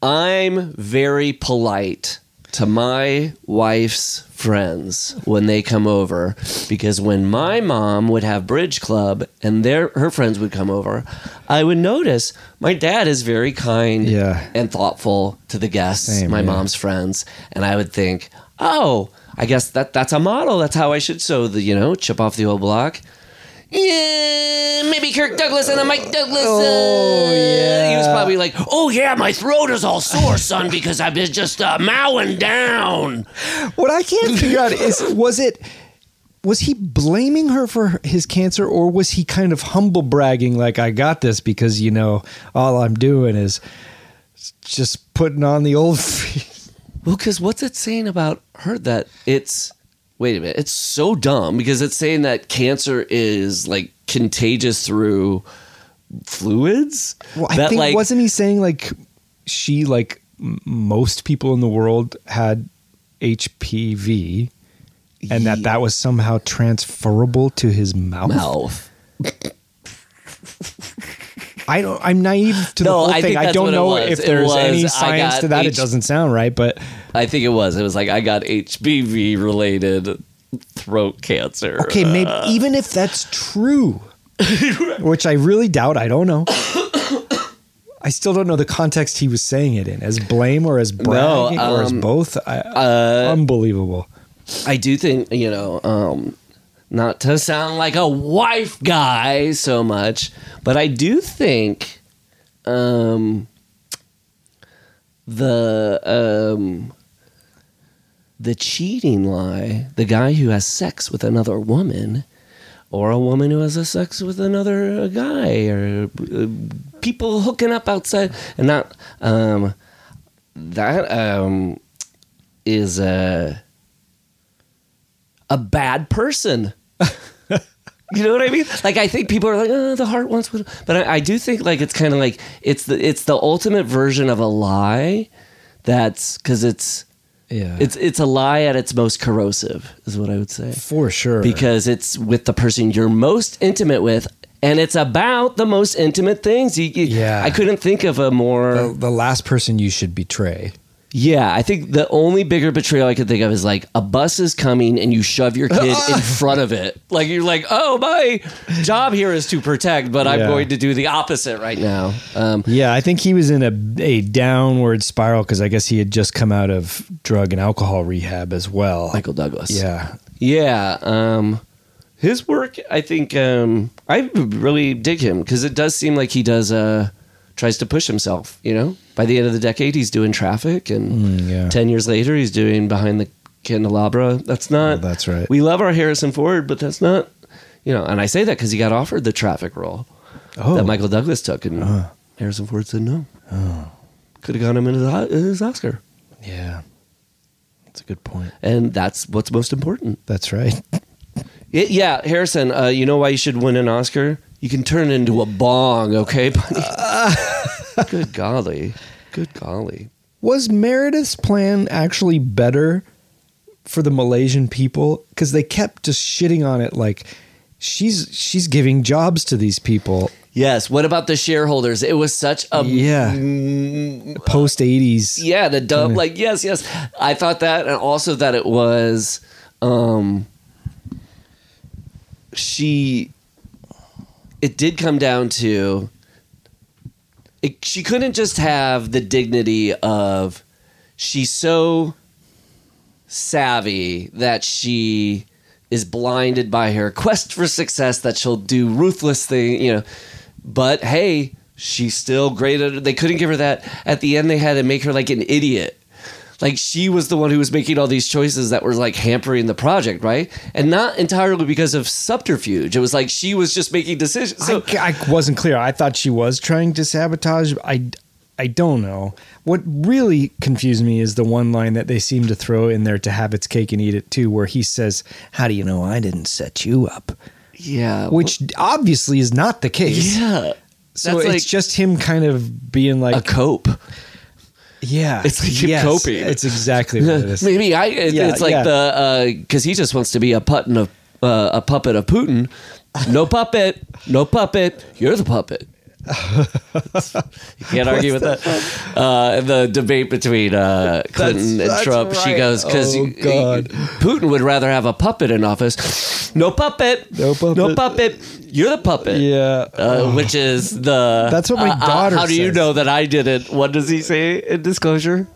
I'm very polite to my wife's friends when they come over because when my mom would have bridge club and their her friends would come over, I would notice my dad is very kind Yeah. and thoughtful to the guests, Same, my yeah. mom's friends, and I would think, "Oh, I guess that that's a model. That's how I should so the, you know, chip off the old block." Yeah, maybe Kirk Douglas and a Mike Douglas. Oh, uh, yeah. He was probably like, "Oh yeah, my throat is all sore, son, because I've been just uh, mowing down." What I can't figure out is was it was he blaming her for his cancer or was he kind of humble bragging like I got this because you know all I'm doing is just putting on the old feet. Well, because what's it saying about her that it's wait a minute, it's so dumb because it's saying that cancer is like contagious through fluids. Well, I that think like wasn't he saying like she like m- most people in the world had HPV and that that was somehow transferable to his mouth. mouth. I don't. I'm naive to the No, whole I thing. I don't know if It there's was, any science to that. H- it doesn't sound right, but I think it was. It was like I got HPV related throat cancer. okay, maybe even if that's true, which I really doubt. I don't know. I still don't know the context he was saying it in, as blame or as bragging or as um, both. I, uh, unbelievable. I do think, you know, um, not to sound like a wife guy so much, but I do think um, the um, the cheating lie, the guy who has sex with another woman, or a woman who has a sex with another guy, or uh, people hooking up outside, and not um, that um, is a a bad person. You know what I mean? Like I think people are like, oh, the heart wants what, but I, I do think like it's kind of like it's the it's the ultimate version of a lie. That's because it's Yeah. it's it's a lie at its most corrosive, is what I would say. for sure. Because it's with the person you're most intimate with, and it's about the most intimate things. You, you- Yeah. I couldn't think of a more. the, the last person you should betray. Yeah, I think the only bigger betrayal I could think of is like a bus is coming and you shove your kid in front of it. Like you're like, oh, my job here is to protect, but I'm Yeah. going to do the opposite right now. Um, Yeah, I think he was in a a downward spiral because I guess he had just come out of drug and alcohol rehab as well. Michael Douglas. yeah, Yeah. Um, his work, I think, um, I really dig him because it does seem like he does, uh, tries to push himself, you know? By the end of the decade, he's doing traffic, and Mm, yeah. 10 years later, he's doing Behind the Candelabra. That's not. Oh, that's right. We love our Harrison Ford, but that's not, you know, and I say that because he got offered the traffic role Oh. that Michael Douglas took, and Harrison Ford said no. Could have got him in his, his Oscar. yeah. That's a good point. And that's what's most important. That's right. Y- Yeah, Harrison, uh, you know why you should win an Oscar? You can turn it into a bong, okay, buddy? Good golly. Good golly. Was Meredith's plan actually better for the Malaysian people? Because they kept just shitting on it like she's she's giving jobs to these people. Yes. What about the shareholders? It was such a Yeah. Post 80s. yeah the dumb like yes yes. I thought that, and also that it was, um, she. It did come down to. It, she couldn't just have the dignity of she's so savvy that she is blinded by her quest for success that she'll do ruthless thing you know. But hey she's still great at it. They couldn't give her that. At the end they had to make her like an idiot like she was the one who was making all these choices that were like hampering the project right and not entirely because of subterfuge it was like she was just making decisions so I, I wasn't clear. I thought she was trying to sabotage. I, I don't know. What really confused me is the one line that they seem to throw in there to have its cake and eat it too, where he says, "How do you know I didn't set you up?" yeah Which obviously is not the case. yeah So it's like just him kind of being like a cope yeah, It's like yes, coping. It's exactly what it is. Maybe I. It, Yeah, it's like yeah. the because he just wants to be a puppet of uh, a puppet of Putin. No puppet, no puppet. You're the puppet. You can't argue with that. Uh, the debate between uh, Clinton and that's Trump. She goes because Oh, Putin would rather have a puppet in office. No puppet. No puppet. No puppet. You're the puppet. Yeah. Uh, which is the. That's what my uh, uh, daughter How do you says. know that I did it? What does he say in disclosure?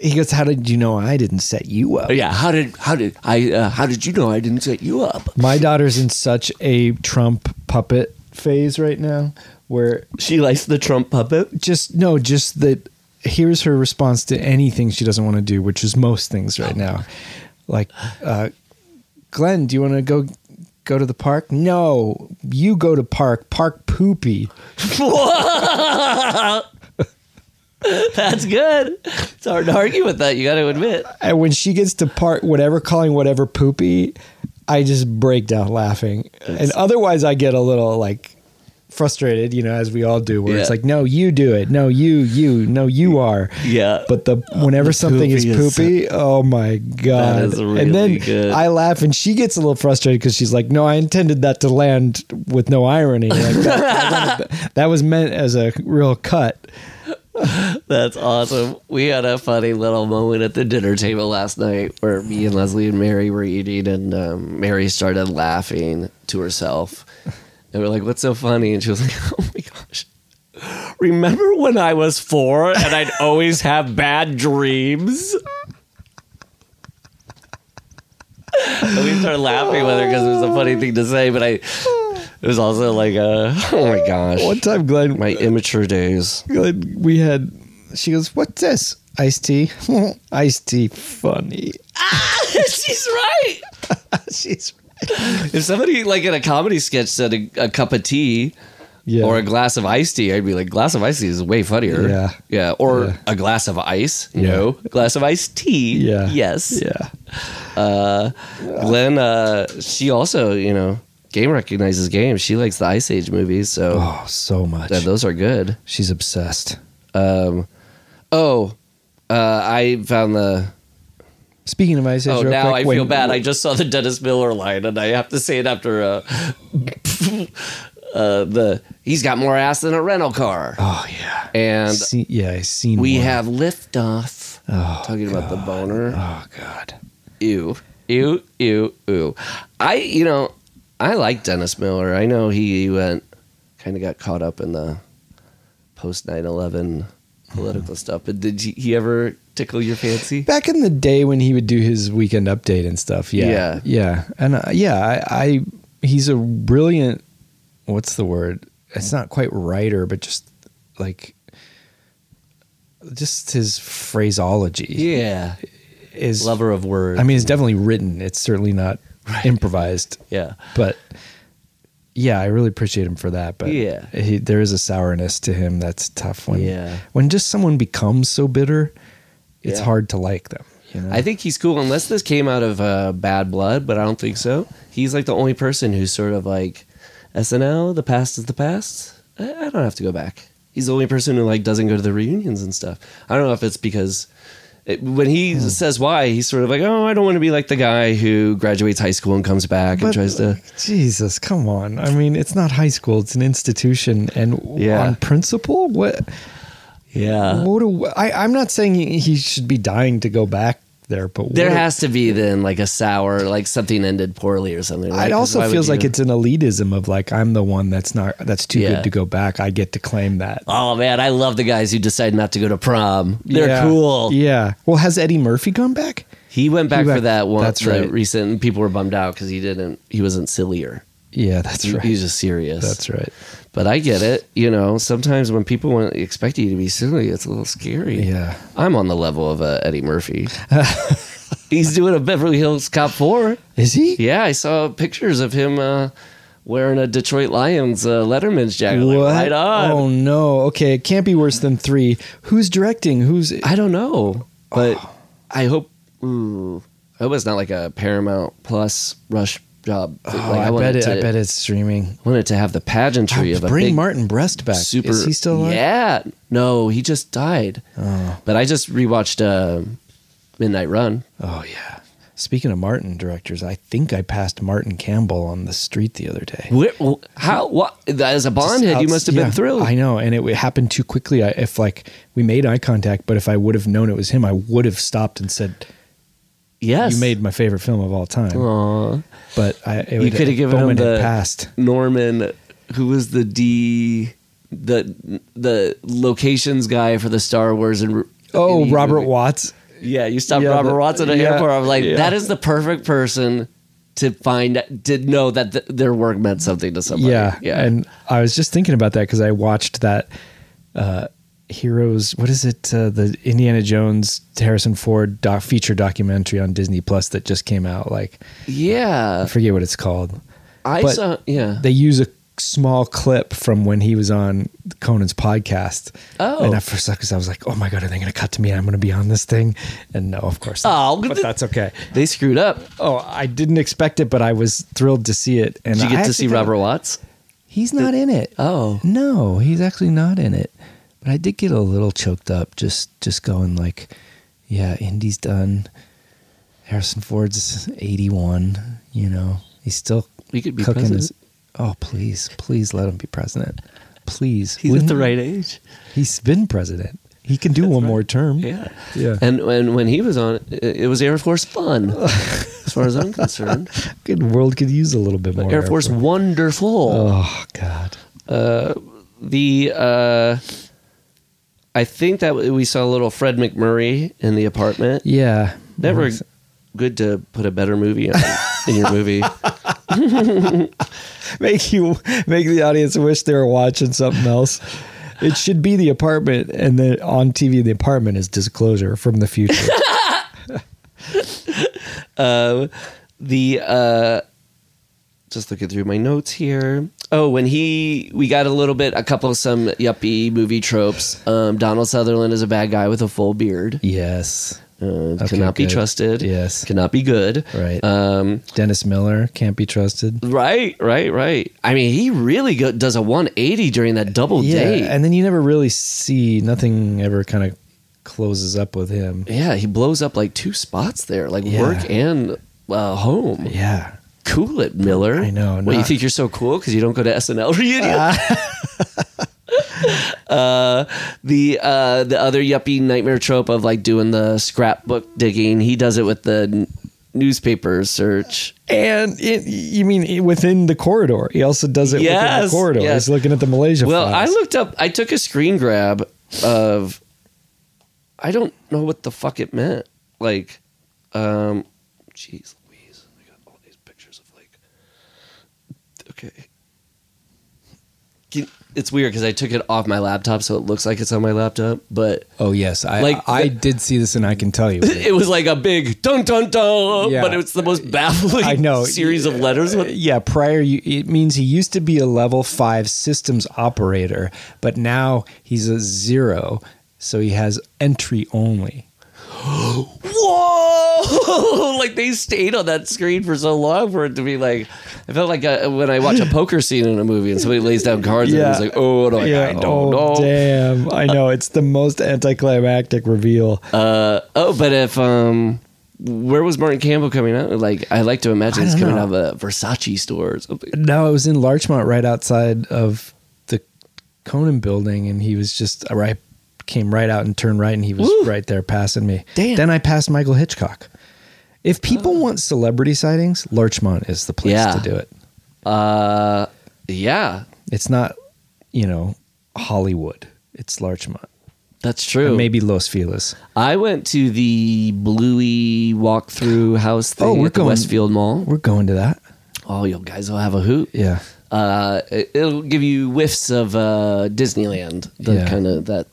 He goes, "How did you know I didn't set you up?" Oh, yeah. How did how did I uh, how did you know I didn't set you up? My daughter's in such a Trump puppet phase right now, where She likes the Trump puppet. just no, just that. Here's her response to anything she doesn't want to do, which is most things right now. Like, uh, Glenn, do you want to go go to the park? No, you go to park. Park poopy. That's good. It's hard to argue with that. You got to admit. And when she gets to part whatever, calling whatever poopy, I just break down laughing. and otherwise, I get a little like frustrated, you know, as we all do, where it's like, no, you do it. No, you, you, no, you are. Yeah. But the whenever the something is poopy is- oh my god! really and then good. I laugh, and she gets a little frustrated because she's like, "No, I intended that to land with no irony. Like that, that- that was meant as a real cut." That's awesome. We had a funny little moment at the dinner table last night where me and Leslie and Mary were eating, and um, Mary started laughing to herself. And we're like, "What's so funny?" And she was like, "Oh my gosh." Remember when I was four and I'd always have bad dreams? And we started laughing with her because it was a funny thing to say, but I, it was also like, uh, oh my gosh, One time, Glenn, my immature days. Glenn, we had. She goes, "What's this? Iced tea? Iced tea? Funny." Ah, She's right. She's If somebody like in a comedy sketch said a, a cup of tea yeah. or a glass of iced tea, I'd be like, glass of iced tea is way funnier. Yeah. Yeah. Or Yeah. a glass of ice. No. Glass of iced tea. yeah. Yes. Yeah. Uh, Glenn, uh, she also, you know, game recognizes game. She likes the Ice Age movies, so Oh, so much. yeah, those are good. She's obsessed. Um, oh, uh, I found the. Speaking of Ice Age, Oh, now quick, I feel bad. I just saw the Dennis Miller line, and I have to say it after uh, uh, the. He's got more ass than a rental car, Oh yeah. and See, yeah, I seen. we one. have liftoff. Oh, talking about the boner. Oh god. ew, ew, ew, ew. I, you know, I like Dennis Miller. I know he went, kind of got caught up in the post 9 11 political stuff, but did he ever tickle your fancy? Back in the day when he would do his weekend update and stuff. Yeah. Yeah. Yeah. And uh, yeah, I, I he's a brilliant. What's the word? It's not quite writer, but just like just his phraseology Yeah. is Lover of words. I mean, it's definitely written. It's certainly not improvised. yeah. But yeah, I really appreciate him for that. But Yeah. he, there is a sourness to him that's tough when Yeah. when just someone becomes so bitter, it's Yeah. hard to like them. You know? I think he's cool unless this came out of uh, bad blood, but I don't think so. He's like the only person who's sort of like SNL. The past is the past. I, I don't have to go back. He's the only person who like doesn't go to the reunions and stuff. I don't know if it's because it, when he Hmm. says why, he's sort of like, oh, I don't want to be like the guy who graduates high school and comes back and tries to. Jesus, come on. I mean, it's not high school; it's an institution, and Yeah. on principle, what? Yeah. what do, I, I'm not saying he he should be dying to go back there, but There has to be then like a sour, like something ended poorly or something. Right? It also feels like it's an elitism of like I'm the one that's not that's too Yeah. good to go back. I get to claim that. Oh man, I love the guys who decide not to go to prom. They're Yeah. cool. Yeah. Well, has Eddie Murphy gone back? He went back He for that one. that's right. Recent and people were bummed out because he didn't. He wasn't sillier. Yeah, that's He- right. He's just serious. that's right. But I get it. You know, sometimes when people want expect you to be silly, it's a little scary. Yeah. I'm on the level of uh, Eddie Murphy. He's doing a Beverly Hills Cop four. Is he? Yeah, I saw pictures of him uh, wearing a Detroit Lions uh, Letterman's jacket. Like, What? right on. Oh no. Okay, it can't be worse than three. Who's directing? Who's? I don't know, but Oh. I hope. Ooh, I hope it's not like a Paramount Plus Rush job. Oh, Like, I, want bet it to, I bet it's streaming. want it to have the pageantry of a Bring Martin Brest back. super. Is he still alive? Yeah, no, he just died. Oh. But I just rewatched uh, Midnight Run. Oh yeah. Speaking of Martin directors, I think I passed Martin Campbell on the street the other day. Where, how? What? As a Bond head, you must have yeah, been thrilled. I know, and it, it happened too quickly. I, if like we made eye contact, but if I would have known it was him, I would have stopped and said, yes, "You made my favorite film of all time." Aw. But I, it You could have given him Bowman the passed. Norman, who was the D, the the locations guy for the Star Wars and Oh, Robert movie. Watts. Yeah, you stopped Yeah, Robert the- Watts at an yeah, airport. I'm like, yeah. that is the perfect person to find to know that th- their work meant something to somebody. Yeah, yeah. And I was just thinking about that because I watched that uh, Heroes. What is it? Uh, the Indiana Jones Harrison Ford doc, feature documentary on Disney Plus that just came out. Like yeah, I forget what it's called. I but saw. Yeah, They use a small clip from when he was on Conan's podcast. Oh. and at first, because I was like, "Oh my god, are they going to cut to me? I'm going to be on this thing?" And no, of course. not. Oh, but the- that's okay. they screwed up. Oh, I didn't expect it, but I was thrilled to see it. And Did you I get to see Robert Watts? He's not in it. Oh, No, he's actually not in it. But I did get a little choked up just just going like, yeah, Indy's done. Harrison Ford's 81, you know. He's still he could be cooking president. his Oh, please. Please let him be president. Please. He's at Wouldn't the right age. He's been president. He can do one more term. Yeah. Yeah. And when when he was on, it, it was Air Force fun, as far as I'm concerned. Good world could use a little bit more. Air Force wonderful. Oh God. the uh, I think that we saw a little Fred MacMurray in the apartment. Yeah. Never good to put a better movie in, in your movie. make you make the audience wish they were watching something else. It should be the apartment, and then on TV, the apartment is disclosure from the future. Uh, the uh, just looking through my notes here. Oh, when he we got a little bit a couple of some yuppie movie tropes. Um, Donald Sutherland is a bad guy with a full beard. yes, Uh, Okay, cannot be trusted. Yes. Cannot be good. Right. Um, Dennis Miller can't be trusted. right, right, right. I mean, he really go, does a 180 during that double Yeah, date. and then you never really see nothing ever kind of closes up with him. yeah, he blows up like two spots there, like Yeah. work and uh, home. Yeah. Cool it, Miller. I know, What, you think you're so cool because you don't go to SNL reunion? uh, the uh, the other yuppie nightmare trope of like doing the scrapbook digging. He does it with the n- newspaper search. And it, you mean within the corridor? He also does it within the corridor. yes. He's looking at the Malaysia. Well, I looked up. I took a screen grab of. I don't know what the fuck it meant. Like, um, jeez, Louise, I got all these pictures of like. Okay. Can- It's weird because I took it off my laptop, so it looks like it's on my laptop, but Oh yes, I Like I the- did see this, and I can tell you. it was like a big dun dun dun. Yeah. But it's the most baffling I know. series of letters. Uh, yeah, prior you, it means he used to be a level five systems operator, but now he's a zero, so he has entry only. Whoa! like they stayed on that screen for so long for it to be like. I felt like uh, when I watch a poker scene in a movie and somebody lays down cards and it's like, oh, no, I don't oh, know. damn! I know it's the most anticlimactic reveal. Uh, oh, but if um, where was Martin Campbell coming out? Like I like to imagine I it's coming know. out of a Versace store or something. No, it was in Larchmont, right outside of the Conan building, and he was just right, came right out and turned right, and he was Woo. right there passing me. Damn. Then I passed Michael Hitchcock. If people want celebrity sightings, Larchmont is the place Yeah. to do it. Uh, yeah, It's not, you know, Hollywood. It's Larchmont. that's true. Maybe Los Feliz. I went to the Bluey walkthrough house thing Oh, we're at the going- Westfield Mall. We're going to that. Oh, you guys will have a hoot. Yeah. uh, it- it'll give you whiffs of uh, Disneyland, the Yeah. kind of that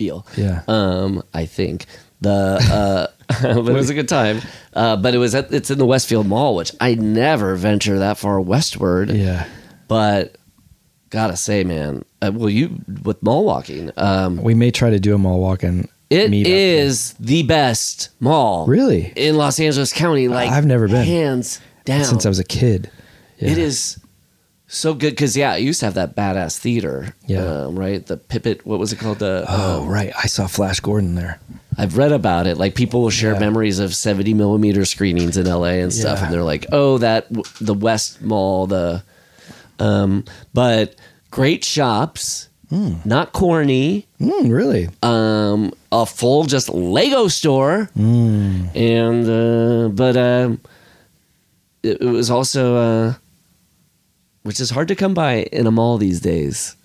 feel. Yeah. Um, I think the uh, but it was a good time. Uh, but it was at, it's in the Westfield Mall, which I never venture that far westward. Yeah. But gotta say, man, uh, well, you with mall walking, um, We may try to do a mall walking. and it is the best mall, Really? in Los Angeles County. Like I've never been. hands down since I was a kid. Yeah. It is so good because yeah, I used to have that badass theater. Yeah. um, right. The Pippet. What was it called? The Oh, um, right. I saw Flash Gordon there. I've read about it. Like people will share Yeah. memories of seventy millimeter screenings in L.A. and stuff, Yeah. and they're like, "Oh, that the West Mall, the." Um, but great shops, not corny. Mm, really? Um, a full just Lego store, and uh, but um, it, it was also uh, which is hard to come by in a mall these days.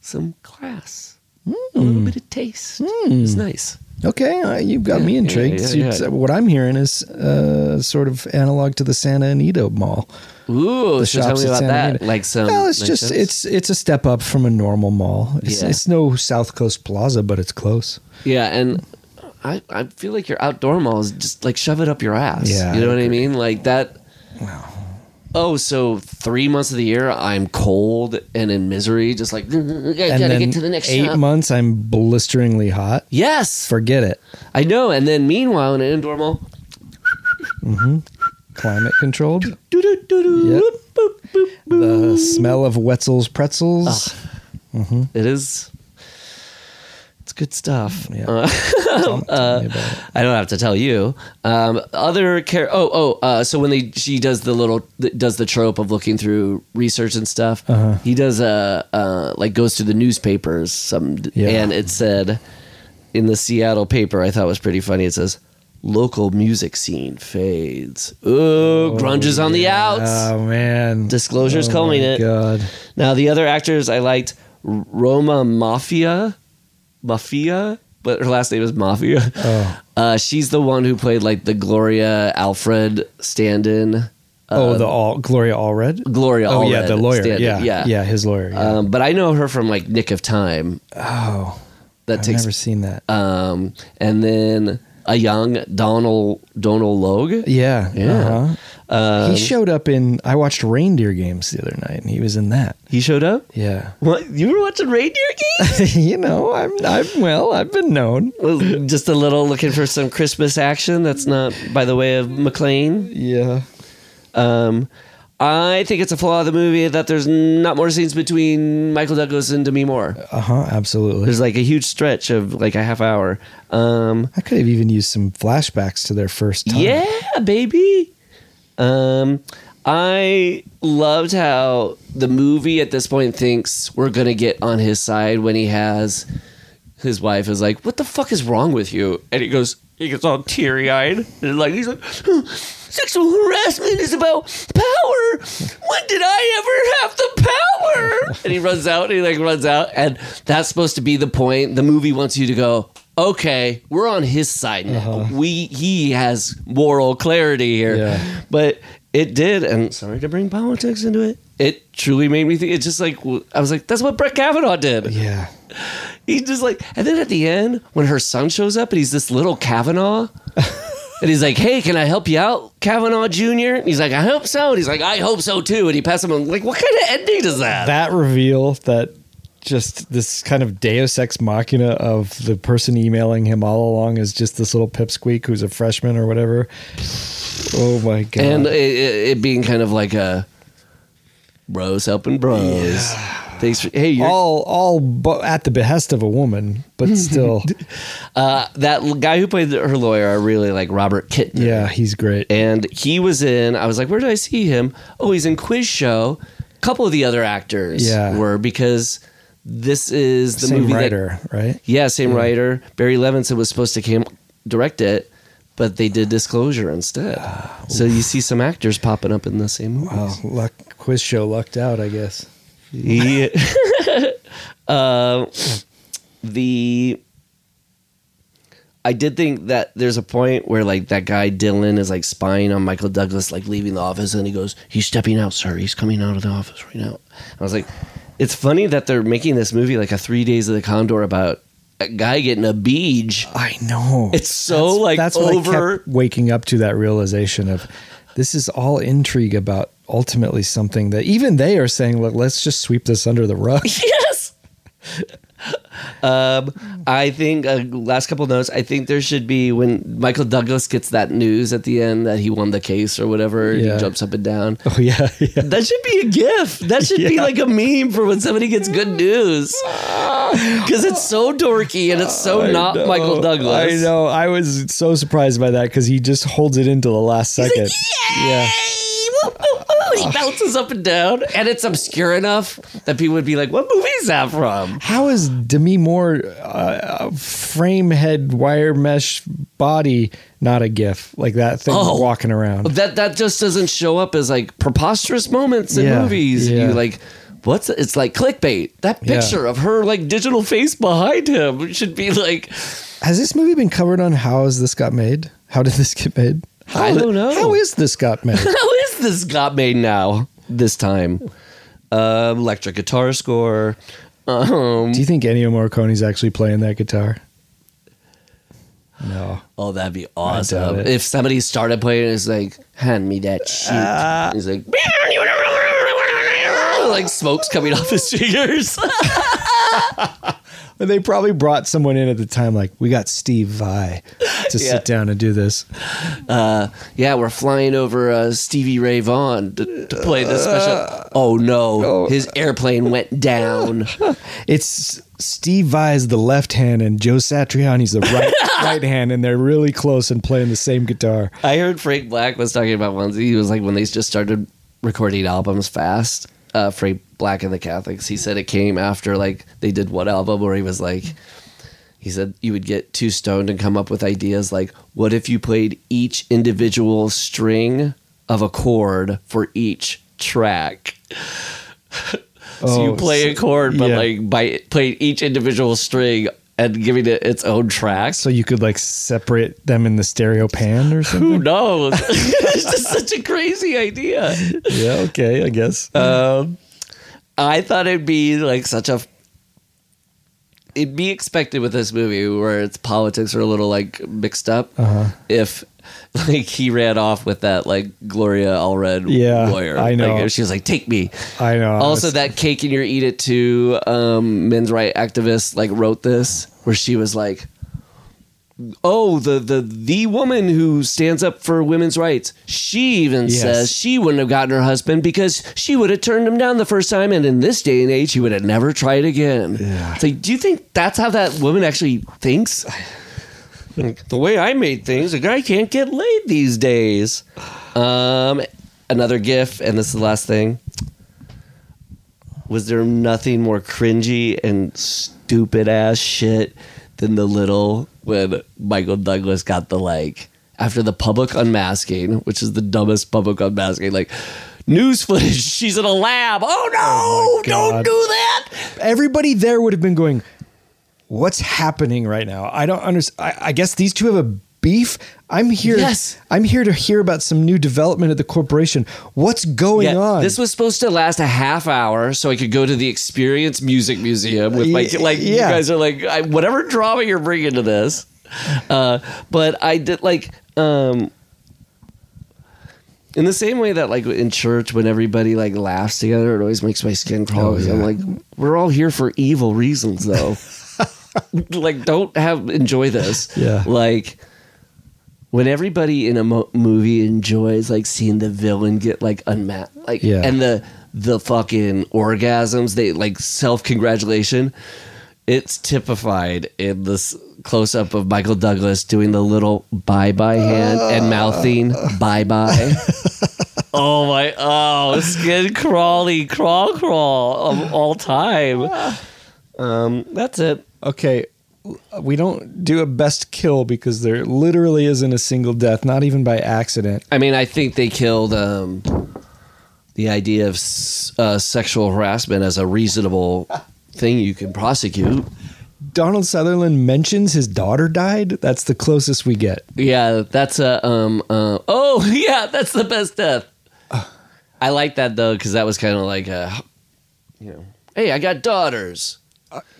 Some class, a little bit of taste. It's nice. Okay, uh, you've got me intrigued. yeah, So yeah. What I'm hearing is uh, sort of analog to the Santa Anita Mall. Ooh, The so tell shops me at about Santa that. Anita. Like some. well, it's nice just shops? it's it's a step up from a normal mall. It's, Yeah. it's no South Coast Plaza, but it's close. yeah, and I I feel like your outdoor mall is just like shove it up your ass. Yeah, you know what I mean? Like that. Oh, so three months of the year I'm cold and in misery, just like I And gotta then get to the next eight shop. months, I'm blisteringly hot. Yes, Forget it. I know. And then meanwhile, in an indoor mall, mm-hmm. Climate controlled. Yep. The smell of Wetzel's pretzels. Mm-hmm. It is. Good stuff. Yeah. Uh, Tell- tell me about it. I don't have to tell you. Um, other care. Oh, oh. Uh, so when they she does the little does the trope of looking through research and stuff. Uh-huh. He does a uh, like goes to the newspapers. Some Yeah. and it said in the Seattle paper. I thought was pretty funny. It says. Local music scene fades. Ooh, grunge is on the outs. Oh man, Disclosure's oh, calling it. God, Now the other actors I liked Roma Maffia, Maffia, but her last name is Maffia. Oh. Uh, she's the one who played like the Gloria Alfred stand-in. oh the all Gloria Allred. Gloria. Oh yeah, the lawyer. stand-in. Yeah, yeah, yeah, his lawyer. Yeah. Um, but I know her from like Nick of Time. oh, That I've takes. never seen that. Um, and then a young Donald Donald Logue. Yeah. Yeah. uh-huh. Um, he showed up in. I watched Reindeer Games the other night, and he was in that. He showed up. Yeah. What you were watching reindeer games? you know, I'm. I'm well. I've been known. Just a little looking for some Christmas action. That's not by the way of McLean. Yeah. Um, I think it's a flaw of the movie that there's not more scenes between Michael Douglas and Demi Moore. Uh huh. Absolutely. There's like a huge stretch of like a half hour. Um, I could have even used some flashbacks to their first time. yeah, baby. Um, I loved how the movie at this point thinks we're gonna get on his side when he has his wife is like, "What the fuck is wrong with you?" And he goes, he gets all teary eyed and like he's like. Sexual harassment is about power. When did I ever have the power? And he runs out. And he like runs out, and that's supposed to be the point. The movie wants you to go, okay, we're on his side now. Uh-huh. We he has moral clarity here. Yeah. But it did, and sorry to bring politics into it. It truly made me think. It's just like I was like, that's what Brett Kavanaugh did. Yeah. He just like, and then at the end, when her son shows up and he's this little Kavanaugh, and he's like, "Hey, can I help you out, Kavanaugh Jr.?" And he's like, "I hope so." And he's like, "I hope so too." And he passes him. I'm like, what kind of ending is that? That reveal that just this kind of deus ex machina of the person emailing him all along is just this little pipsqueak who's a freshman or whatever. Oh my god. and it, it, it being kind of like a bros helping bros. Thanks for hey, you're, all all at the behest of a woman, but still, uh, that guy who played her lawyer, I really like Robert Kittner. yeah, he's great. and he was in. I was like, where did I see him? Oh, he's in Quiz Show. A couple of the other actors Yeah. were because this is the Same movie that- writer, right? Yeah, same writer. Barry Levinson was supposed to came direct it, but they did Disclosure instead. so you see some actors popping up in the same movie. Well, luck quiz show lucked out, I guess. Yeah. uh, the I did think that there's a point where like that guy Dylan is like spying on Michael Douglas, like leaving the office, and he goes, "He's stepping out, sir. He's coming out of the office right now." I was like, "It's funny that they're making this movie like a Three Days of the Condor about a guy getting a beach." I know. It's so, like, that's what I over- kept waking up to that realization of this is all intrigue about ultimately something that even they are saying, look, let's just sweep this under the rug. yes. um, I think uh, last couple notes. I think there should be when Michael Douglas gets that news at the end that he won the case or whatever. Yeah. He jumps up and down. Oh yeah, yeah. That should be a gif. That should be like a meme for when somebody gets good news. Because it's so dorky and it's so I not know, Michael Douglas. I know. I was so surprised by that because he just holds it into the last second. yeah. He bounces up and down, and it's obscure enough that people would be like, "What movie is that from?" How is Demi Moore uh, frame head wire mesh body not a gif like that thing Oh. walking around? That that just doesn't show up as like preposterous moments in Yeah, movies. yeah. You like what's it's like clickbait. That Yeah. picture of her like digital face behind him should be like Has this movie been covered on how has this got made? How did this get made? How I don't know. How is this got made? how is this got made now this time? Um, electric guitar score. Um, Do you think Ennio Morricone's actually playing that guitar? No. oh, that'd be awesome if somebody started playing. It's like hand me that shit. He's like. Like smoke's coming off his fingers. They probably brought someone in at the time, like, we got Steve Vai to Yeah. sit down and do this. Yeah, we're flying over uh, Stevie Ray Vaughan to, to play this special. Oh no, his airplane went down. It's Steve Vai's the left hand and Joe Satriani's the right right hand, and they're really close and playing the same guitar. I heard Frank Black was talking about once. He was like when they just started recording albums fast. Uh, Frank Black and the Catholics. He said it came after like they did one album where he was like, he said you would get too stoned and come up with ideas like, what if you played each individual string of a chord for each track? So you Oh, play a chord, but yeah. like by playing each individual string and giving it its own tracks. So you could like separate them in the stereo pan or something? Who knows? it's just such a crazy idea. yeah, okay, I guess. Um, I thought it'd be like such a it'd be expected with this movie where its politics are a little like mixed up. Uh-huh. If like he ran off with that like Gloria Allred Yeah, lawyer, I know. Like, she was like, "Take me." I know. Also, It's- that cake and your eat it too. Um, men's right activist like wrote this where she was like, "Oh, the the the woman who stands up for women's rights. She even Yes. says she wouldn't have gotten her husband because she would have turned him down the first time, and in this day and age, he would have never tried again." Yeah. Like, do you think that's how that woman actually thinks? The way I made things, a guy can't get laid these days. Um, another gif, and this is the last thing. Was there nothing more cringy and stupid ass shit than the little when Michael Douglas got the like after the public unmasking, which is the dumbest public unmasking, like news footage, she's in a lab. Oh no, Oh don't do that. everybody there would have been going, "What's happening right now?" I don't understand. I, I guess these two have a beef. I'm here. Yes. I'm here to hear about some new development at the corporation. What's going Yeah, on? This was supposed to last a half hour, so I could go to the Experience Music Museum with my like. You yeah. guys are like I, whatever drama you're bringing to this, uh, but I did like um, in the same way that like in church when everybody like laughs together, it always makes my skin crawl. Oh, 'cause I'm like, we're all here for evil reasons, though. like, don't have enjoy this. Yeah. like when everybody in a mo- movie enjoys like seeing the villain get like unmasked, like Yeah. and the the fucking orgasms, they like self congratulation. It's typified in this close up of Michael Douglas doing the little bye bye hand and mouthing bye bye. oh my! Oh, skin crawly crawl crawl of all time. Um, that's it. okay. We don't do a best kill because there literally isn't a single death, not even by accident. I mean, I think they killed um, the idea of uh, sexual harassment as a reasonable thing you can prosecute. Donald Sutherland mentions his daughter died. That's the closest we get. Yeah, that's a um. Uh, oh, yeah, that's the best death. I like that though because that was kind of like a, you know, hey, I got daughters.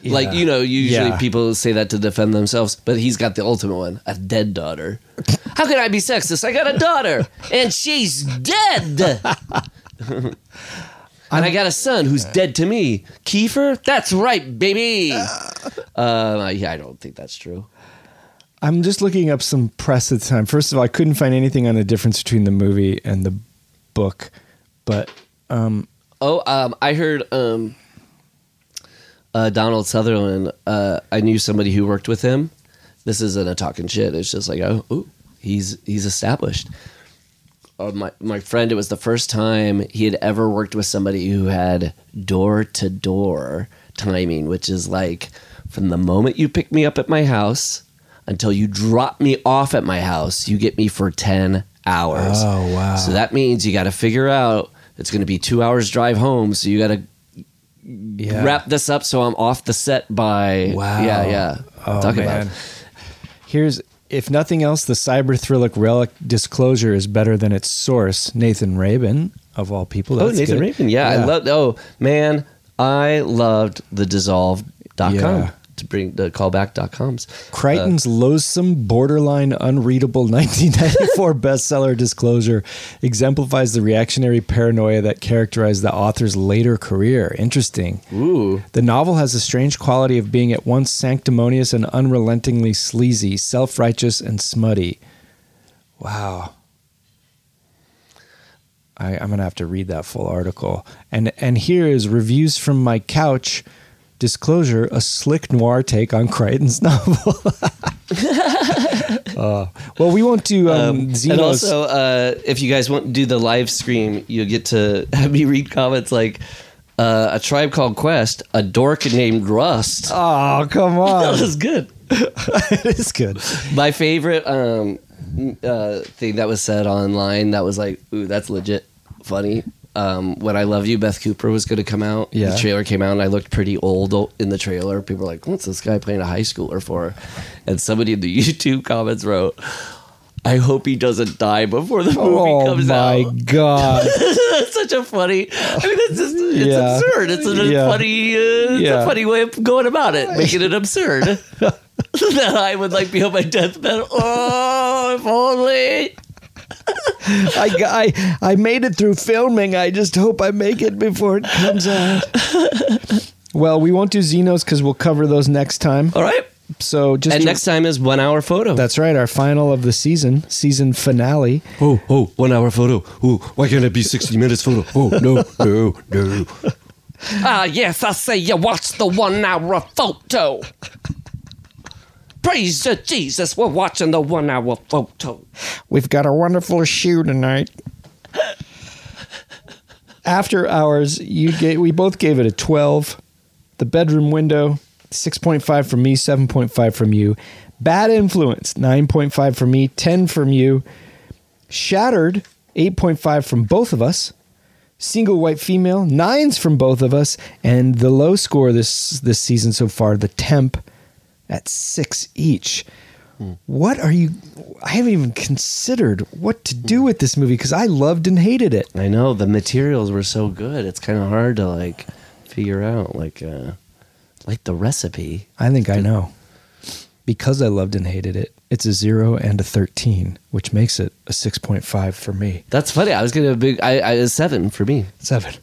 Like you know, usually Yeah. people say that to defend themselves, but he's got the ultimate one: a dead daughter. How can I be sexist? I got a daughter, and she's dead. and I got a son who's dead to me. Kiefer, that's right, baby. Uh, yeah, I don't think that's true. I'm just looking up some press at the time. First of all, I couldn't find anything on the difference between the movie and the book, but um, Oh, um, I heard um, uh, Donald Sutherland. Uh, I knew somebody who worked with him. This isn't a talking shit. It's just like, oh, ooh, he's he's established. Uh, my my friend, it was the first time he had ever worked with somebody who had door to door timing, which is like from the moment you pick me up at my house until you drop me off at my house, you get me for ten hours. Oh, wow. So that means you got to figure out it's going to be two hours drive home. So you got to yeah. wrap this up so I'm off the set by. Wow. Yeah, yeah. Oh, Talk man. about. Here's, if nothing else, the cyber thriller relic disclosure is better than its source. Nathan Rabin, of all people. Oh, Nathan good. Rabin. Yeah, I love. Oh man, I loved the dissolve.com Yeah. To bring the callback.coms. Crichton's loathsome, borderline unreadable 1994 bestseller Disclosure exemplifies the reactionary paranoia that characterized the author's later career. Interesting. Ooh. The novel has a strange quality of being at once sanctimonious and unrelentingly sleazy, self righteous and smutty. Wow. I, I'm going to have to read that full article. And, and here is reviews from my couch. Disclosure, a slick noir take on Crichton's novel. Uh, well, we won't do um, and also, uh, if you guys want to do the live stream, you'll get to have me read comments like uh, a tribe called Quest, a dork named Rust. oh, come on. that on. was good. it is good. My favorite um, uh, thing that was said online that was like, ooh, that's legit funny. Um, when I Love You, Beth Cooper was going to come out. Yeah. The trailer came out and I looked pretty old in the trailer. People were like, what's this guy playing a high schooler for? And somebody in the YouTube comments wrote, I hope he doesn't die before the movie Oh comes out. Oh my god. That's such a funny. I mean, it's just it's Yeah. absurd. It's a Yeah. funny. Uh, it's Yeah. a funny way of going about it, making it absurd. that I would like be on my deathbed. Oh, if only. I, I I made it through filming. I just hope I make it before it comes out. well, we won't do Xenos because we'll cover those next time. All right. So just And to- next time is one hour photo. that's right, our final of the season, season finale. oh oh one hour photo. Oh, why can't it be sixty minutes photo? Oh no no no. Ah yes, I say you watch the one hour photo. Praise to Jesus, we're watching the one hour photo. We've got a wonderful shoe tonight. After hours, you gave, we both gave it a 12. The bedroom window, 6.5 from me, 7.5 from you. Bad influence, 9.5 from me, 10 from you. Shattered, 8.5 from both of us. Single white female, nines from both of us. And the low score this this season so far, the temp, at six each. What are you? I haven't even considered what to do with this movie because I loved and hated it. I know the materials were so good. It's kind of hard to like figure out like uh like the recipe. I think I know. Because I loved and hated it, it's a zero and a 13, which makes it a 6.5 for me. That's funny. I was gonna big I, I a seven for me. Seven.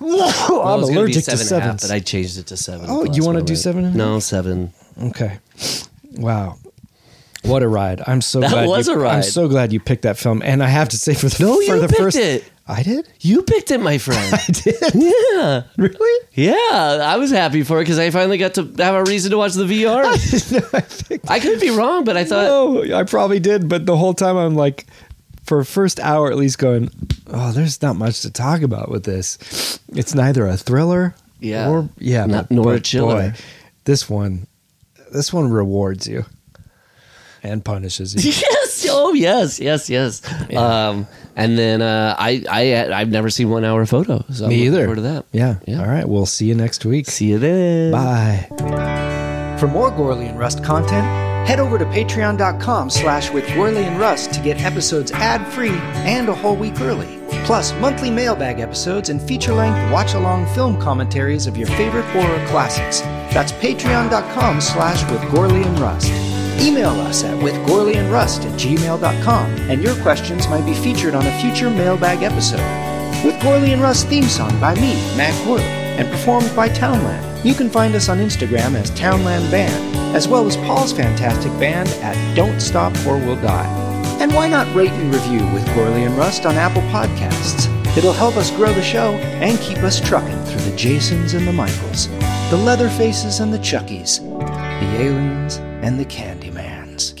Well, I'm was gonna be allergic to seven half, sevens. but I changed it to seven. Oh, you wanna do seven No, seven. Okay. Wow. What a ride. I'm so That glad was you, a ride. I'm so glad you picked that film. And I have to say for the No, for you the picked first it. I did? You picked it, my friend. I did. yeah, really? yeah. I was happy for it because I finally got to have a reason to watch the VR. I picked I could be wrong, but I thought No, I probably did, but the whole time I'm like, for a first hour at least, going, oh, there's not much to talk about with this. It's neither a thriller, Yeah. or yeah, Not- but- nor a but chiller. boy, this one, this one rewards you and punishes you. yes, oh yes, yes, yes. Um, and then uh, I I I've never seen one hour photo. So I'm Me looking either. forward to that. Yeah. Yeah. All right. We'll see you next week. See you then. Bye. For more Gourley and Rust content, head over to patreon.com slash with Gourley and Rust to get episodes ad-free and a whole week early. Plus, monthly mailbag episodes and feature-length watch-along film commentaries of your favorite horror classics. That's patreon.com slash with Gourley and Rust. Email us at withgourleyandrust at gmail.com and your questions might be featured on a future mailbag episode. With Gourley and Rust theme song by me, Matt Gourley, and performed by Townland. You can find us on Instagram as Townland Band, as well as Paul's fantastic band at Don't Stop or We'll Die. And why not rate and review with Gourley and Rust on Apple Podcasts? It'll help us grow the show and keep us trucking through the Jasons and the Michaels, the Leatherfaces and the Chuckies, the aliens and the Candymans.